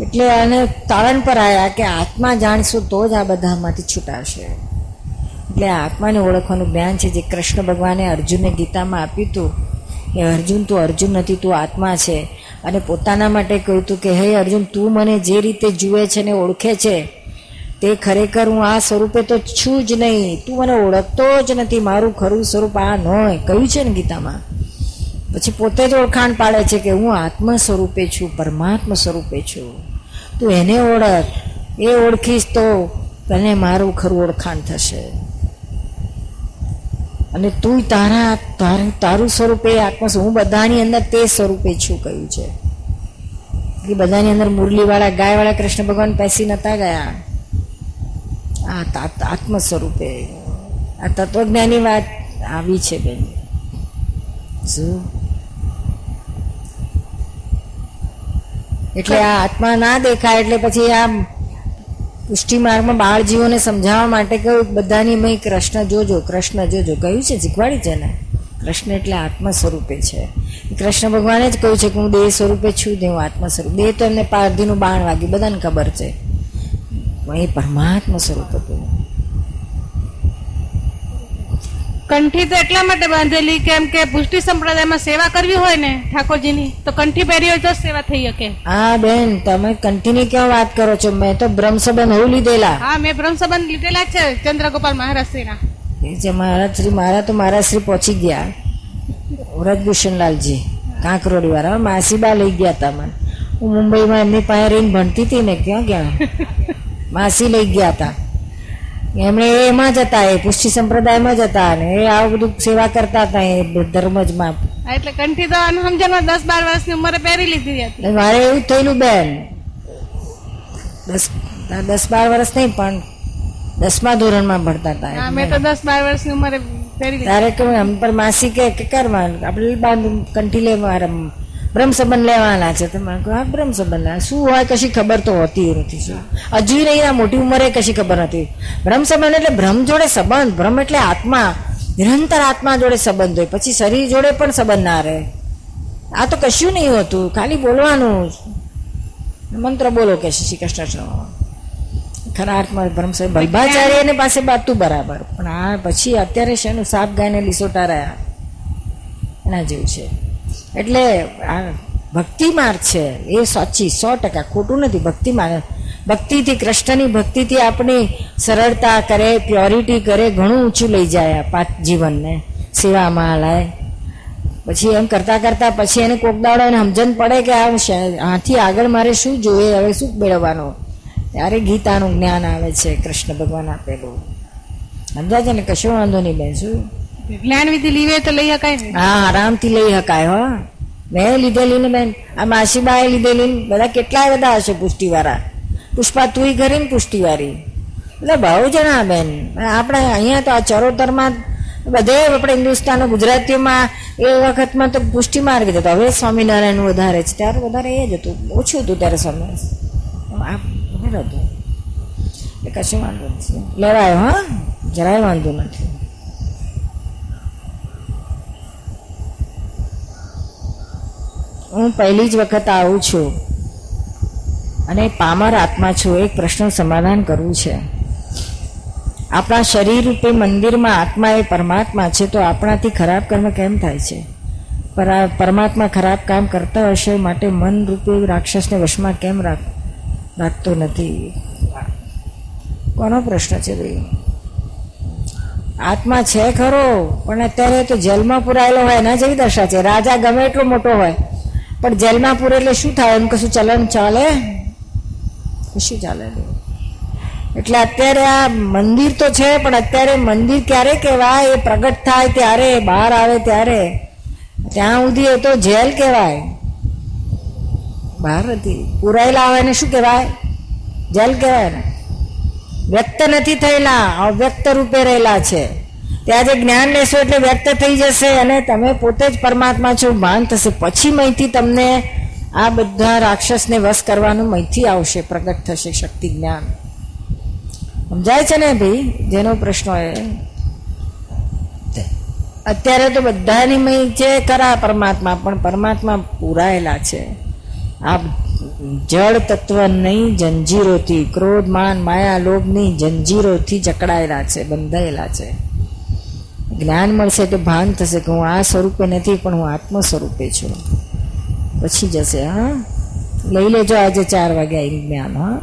[SPEAKER 1] એટલે આને તારણ પર આવ્યા કે આત્મા જાણશું તો જ આ બધામાંથી છૂટાશે. એટલે આત્માને ઓળખવાનું જ્ઞાન છે જે કૃષ્ણ ભગવાને અર્જુનને ગીતામાં આપ્યું હતું. કે અર્જુન, તું અર્જુન નથી, તું આત્મા છે. અને પોતાના માટે કહ્યું હતું કે, હે અર્જુન, તું મને જે રીતે જુએ છે ને ઓળખે છે, તે ખરેખર હું આ સ્વરૂપે તો છું જ નહીં. તું મને ઓળખતો જ નથી. મારું ખરું સ્વરૂપ આ ન હોય કહ્યું છે ને ગીતામાં. પછી પોતે જ ઓળખાણ પાડે છે કે હું આત્મ સ્વરૂપે છું પરમાત્મા સ્વરૂપે છું. તું એને ઓળખ. એ ઓળખીશ તો તને મારું ખરું ઓળખાણ થશે. અને તું તારા, તારું તારું સ્વરૂપે આત્મ હું બધાની અંદર તે સ્વરૂપે છું કહ્યું છે. કે બધાની અંદર મુરલીવાળા, ગાયવાળા કૃષ્ણ ભગવાન પેસી નતા ગયા. આ આત્મ સ્વરૂપે આ તત્વજ્ઞાની વાત આવી છે બેન. શું એટલે આ આત્મા ના દેખાય એટલે પછી આ પુષ્ટિ માર્ગમાં બાળ જીવોને સમજાવવા માટે કહ્યું, બધાની મય કૃષ્ણ જોજો કૃષ્ણ જોજો. કહ્યું છે, શીખવાડી છે ને? કૃષ્ણ એટલે આત્મા સ્વરૂપે છે. કૃષ્ણ ભગવાને જ કહ્યું છે કે હું દેહ સ્વરૂપે છું ને હું આત્મા સ્વરૂપ. દેહ તો એમને પારધીનું બાણ વાગ્યું, બધાને ખબર છે. એ પરમાત્મા સ્વરૂપ હતું.
[SPEAKER 4] કંઠી તો એટલા માટે બાંધેલી કેમ કે પુષ્ટિ સંપ્રદાયમાં સેવા કરવી હોય ને ઠાકોરજીની તો કંઠી પહેરી હોય તો સેવા થઈ શકે.
[SPEAKER 1] હા બેન તમે કંઠીની ક્યાં વાત કરો છો? મેં તો બ્રહ્મ સંબંધ હું લીધેલા.
[SPEAKER 4] હા મેં બ્રહ્મ સંબંધ લીધેલા છે ચંદ્રગોપાલ મહારાજશ્રીના.
[SPEAKER 1] એ જે મહારાજ શ્રી મારા તો મહારાજ શ્રી પહોંચી ગયા. વ્રજભૂષણલાલજી કાંકરોડી વાળા માસીબા લઈ ગયા હતા હું મુંબઈમાં એમની પાસે રહીને ભણતી હતી ને ક્યાં ગયા? માસી લઈ ગયા હતા એમણે એમાં જ હતા એ પુષ્ટિ સંપ્રદાયમાં જ હતા અને એ આવું બધું સેવા કરતા હતા એ ધર્મ જ માં
[SPEAKER 4] એટલે કંઠી તો સમજણમાં દસ બાર વર્ષની ઉંમરે પહેરી લીધી હતી.
[SPEAKER 1] મારે એવું જ થયેલું બેન. દસ દસ બાર વર્ષ નહીં પણ દસમા ધોરણમાં ભણતા હતા
[SPEAKER 4] મેં તો દસ બાર વર્ષની ઉંમરે પહેરી લીધી.
[SPEAKER 1] તારે કહું એમ પર માસી કે કરવાનું આપણે બાંધ કંઠી લેવા બ્રહ્મ સંબંધ લેવાના છે. તો મેં કહ્યું હા બ્રહ્મ સંબંધ. શું હોય, કશી ખબર તો હોતી નથી. શું? હજુ નહીં આ મોટી ઉંમરે કશી ખબર નથી. બ્રહ્મ સંબંધ એટલે બ્રહ્મ જોડે સંબંધ. બ્રહ્મ એટલે આત્મા. નિરંતર આત્મા જોડે સંબંધ હોય. પછી શરીર જોડે પણ સંબંધ ના રહે. આ તો કશું નહીં હોતું. ખાલી બોલવાનું મંત્ર બોલો કે શ્રી કૃષ્ણ ખરા અર્થમાં બ્રહ્મ સંબંધ બલ્ભાચાર્યને પાસે બાતું બરાબર. પણ આ પછી અત્યારે શેનું સાપ ગાયને લીસોટા રહ્યા? એના જેવું છે. એટલે આ ભક્તિ માર્ગ છે, એ સાચી, સો ટકા ખોટું નથી ભક્તિ માર્ગ ભક્તિથી, કૃષ્ણની ભક્તિથી આપણી સરળતા કરે, પ્યોરિટી કરે, ઘણું ઊંચું લઈ જાય પાત જીવનને. સેવામાં લાય. પછી એમ કરતા કરતા પછી એને કોક દાડો એને સમજણ પડે કે આ આથી આગળ મારે શું જોઈએ, હવે શું મેળવવાનું? ત્યારે ગીતાનું જ્ઞાન આવે છે, કૃષ્ણ ભગવાન આપેલું. સમજાય છે ને? કશો વાંધો નહીં બેન, શું?
[SPEAKER 4] જ્ઞાન વિધિ લીવે તો લઈ શકાય
[SPEAKER 1] હા, આરામથી લઈ શકાય હો. મેં લીધેલી ને બેન. આ માસીબાએ લીધેલી બધા કેટલાય બધા હશે પુષ્ટિવાળા. પુષ્પા તુંય ખરી ને પુષ્ટિવાળી. એટલે બહુ જણા બેન. આપણે અહીંયા તો આ ચરોતરમાં બધે આપણે હિન્દુસ્તાન ગુજરાતીઓમાં એ વખતમાં તો પુષ્ટિ માર્ગ હતો હવે સ્વામિનારાયણ વધારે છે. ત્યારે વધારે એ જ હતું. ઓછું હતું ત્યારે સ્વામી. આ વધારે હતું. એ કશું વાંધો નથી. લેવાયો, હા. જરાય વાંધો નથી. હું પહેલી જ વખત આવું છું. અને પામર આત્મા છું, એક પ્રશ્ન સમાધાન કરવું છે. આપણા શરીર રૂપે મંદિરમાં આત્મા એ પરમાત્મા છે, તો આપણાથી ખરાબ કર્મ કેમ થાય છે? પર પરમાત્મા ખરાબ કામ કરતા હશે માટે મન રૂપે રાક્ષસને વશમાં કેમ રાખ, રાખતો નથી? કોનો પ્રશ્ન છે ભાઈ? આત્મા છે ખરો, પણ અત્યારે તો જેલમાં પુરાયેલો હોય, એના જેવી દશા છે. રાજા ગમે એટલો મોટો હોય. પણ જેલમાં પૂરે એટલે શું થાય? એમ કશું ચલણ ચાલે? કશું ચાલે એટલે અત્યારે આ મંદિર તો છે, પણ અત્યારે મંદિર ક્યારે કહેવાય? એ પ્રગટ થાય ત્યારે, બહાર આવે ત્યારે. ત્યાં સુધી એ તો જેલ કહેવાય. બહાર નથી પુરાયેલા આવે ને શું કહેવાય? જેલ કહેવાય ને વ્યક્ત નથી થયેલા, અવ્યક્ત રૂપે રહેલા છે. ત્યાં જે જ્ઞાન લેશો એટલે વ્યક્ત થઈ જશે અને તમે પોતે જ પરમાત્મા છો. ભાન થશે. પછી મહીથી તમને આ બધા રાક્ષસને વશ કરવાનું મહીથી આવશે. પ્રગટ થશે શક્તિ જ્ઞાન. સમજાય છે ને ભાઈ? જેનો પ્રશ્ન એ. અત્યારે તો બધાની મય છે ખરા પરમાત્મા, પણ પરમાત્મા પૂરાયેલા છે. આ જળ તત્વની જંજીરોથી ક્રોધ, માન, માયા લોભની જંજીરોથી જકડાયેલા છે, બંધાયેલા છે. જ્ઞાન મળશે તો ભાન થશે કે હું આ સ્વરૂપે નથી, પણ હું આત્મ સ્વરૂપે છું. પછી જશે, હા? લઈ લેજો આજે ચાર વાગે અહીં જ્ઞાન, હા?